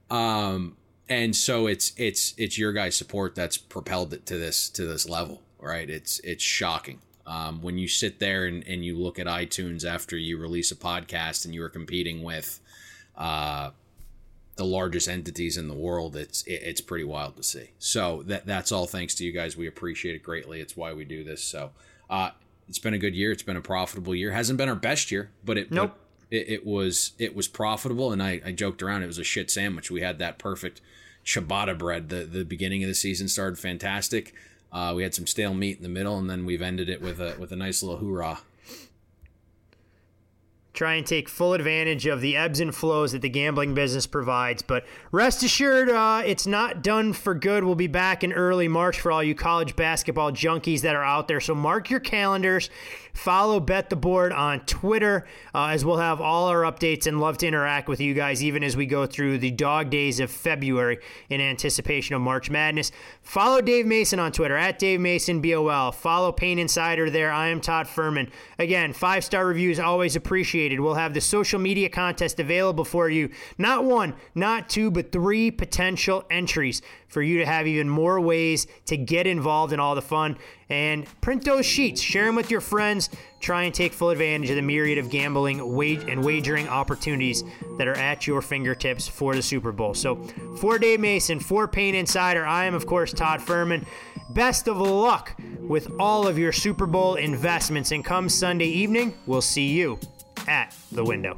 [SPEAKER 8] Um, and so it's it's it's your guys' support that's propelled it to this to this level, right? It's it's shocking. Um, when you sit there and, and you look at iTunes after you release a podcast and you are competing with uh, the largest entities in the world, it's it, it's pretty wild to see. So that that's all thanks to you guys. We appreciate it greatly. It's why we do this. So uh, it's been a good year. It's been a profitable year. Hasn't been our best year, but it
[SPEAKER 7] Nope.
[SPEAKER 8] It, it was it was profitable and I, I joked around it was a shit sandwich we had that perfect ciabatta bread the the beginning of the season started fantastic uh, we had some stale meat in the middle and then we've ended it with a with a nice little hoorah
[SPEAKER 7] try and take full advantage of the ebbs and flows that the gambling business provides. But rest assured, uh, it's not done for good. We'll be back in early March for all you college basketball junkies that are out there. So mark your calendars. Follow Bet the Board on Twitter, uh, as we'll have all our updates and love to interact with you guys, even as we go through the dog days of February in anticipation of March Madness. Follow Dave Mason on Twitter at Dave Mason BOL. Follow Payne Insider there. I am Todd Fuhrman. Again, five star reviews always appreciated. We'll have the social media contest available for you. Not one, not two, but three potential entries for you to have even more ways to get involved in all the fun. And print those sheets, share them with your friends. Try and take full advantage of the myriad of gambling and wagering opportunities that are at your fingertips for the Super Bowl. So, for Dave Mason, for Payne Insider, I am, of course, Todd Fuhrman. Best of luck with all of your Super Bowl investments. And come Sunday evening, we'll see you at the window.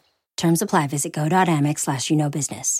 [SPEAKER 10] Terms apply. Visit go.amex slash you know business.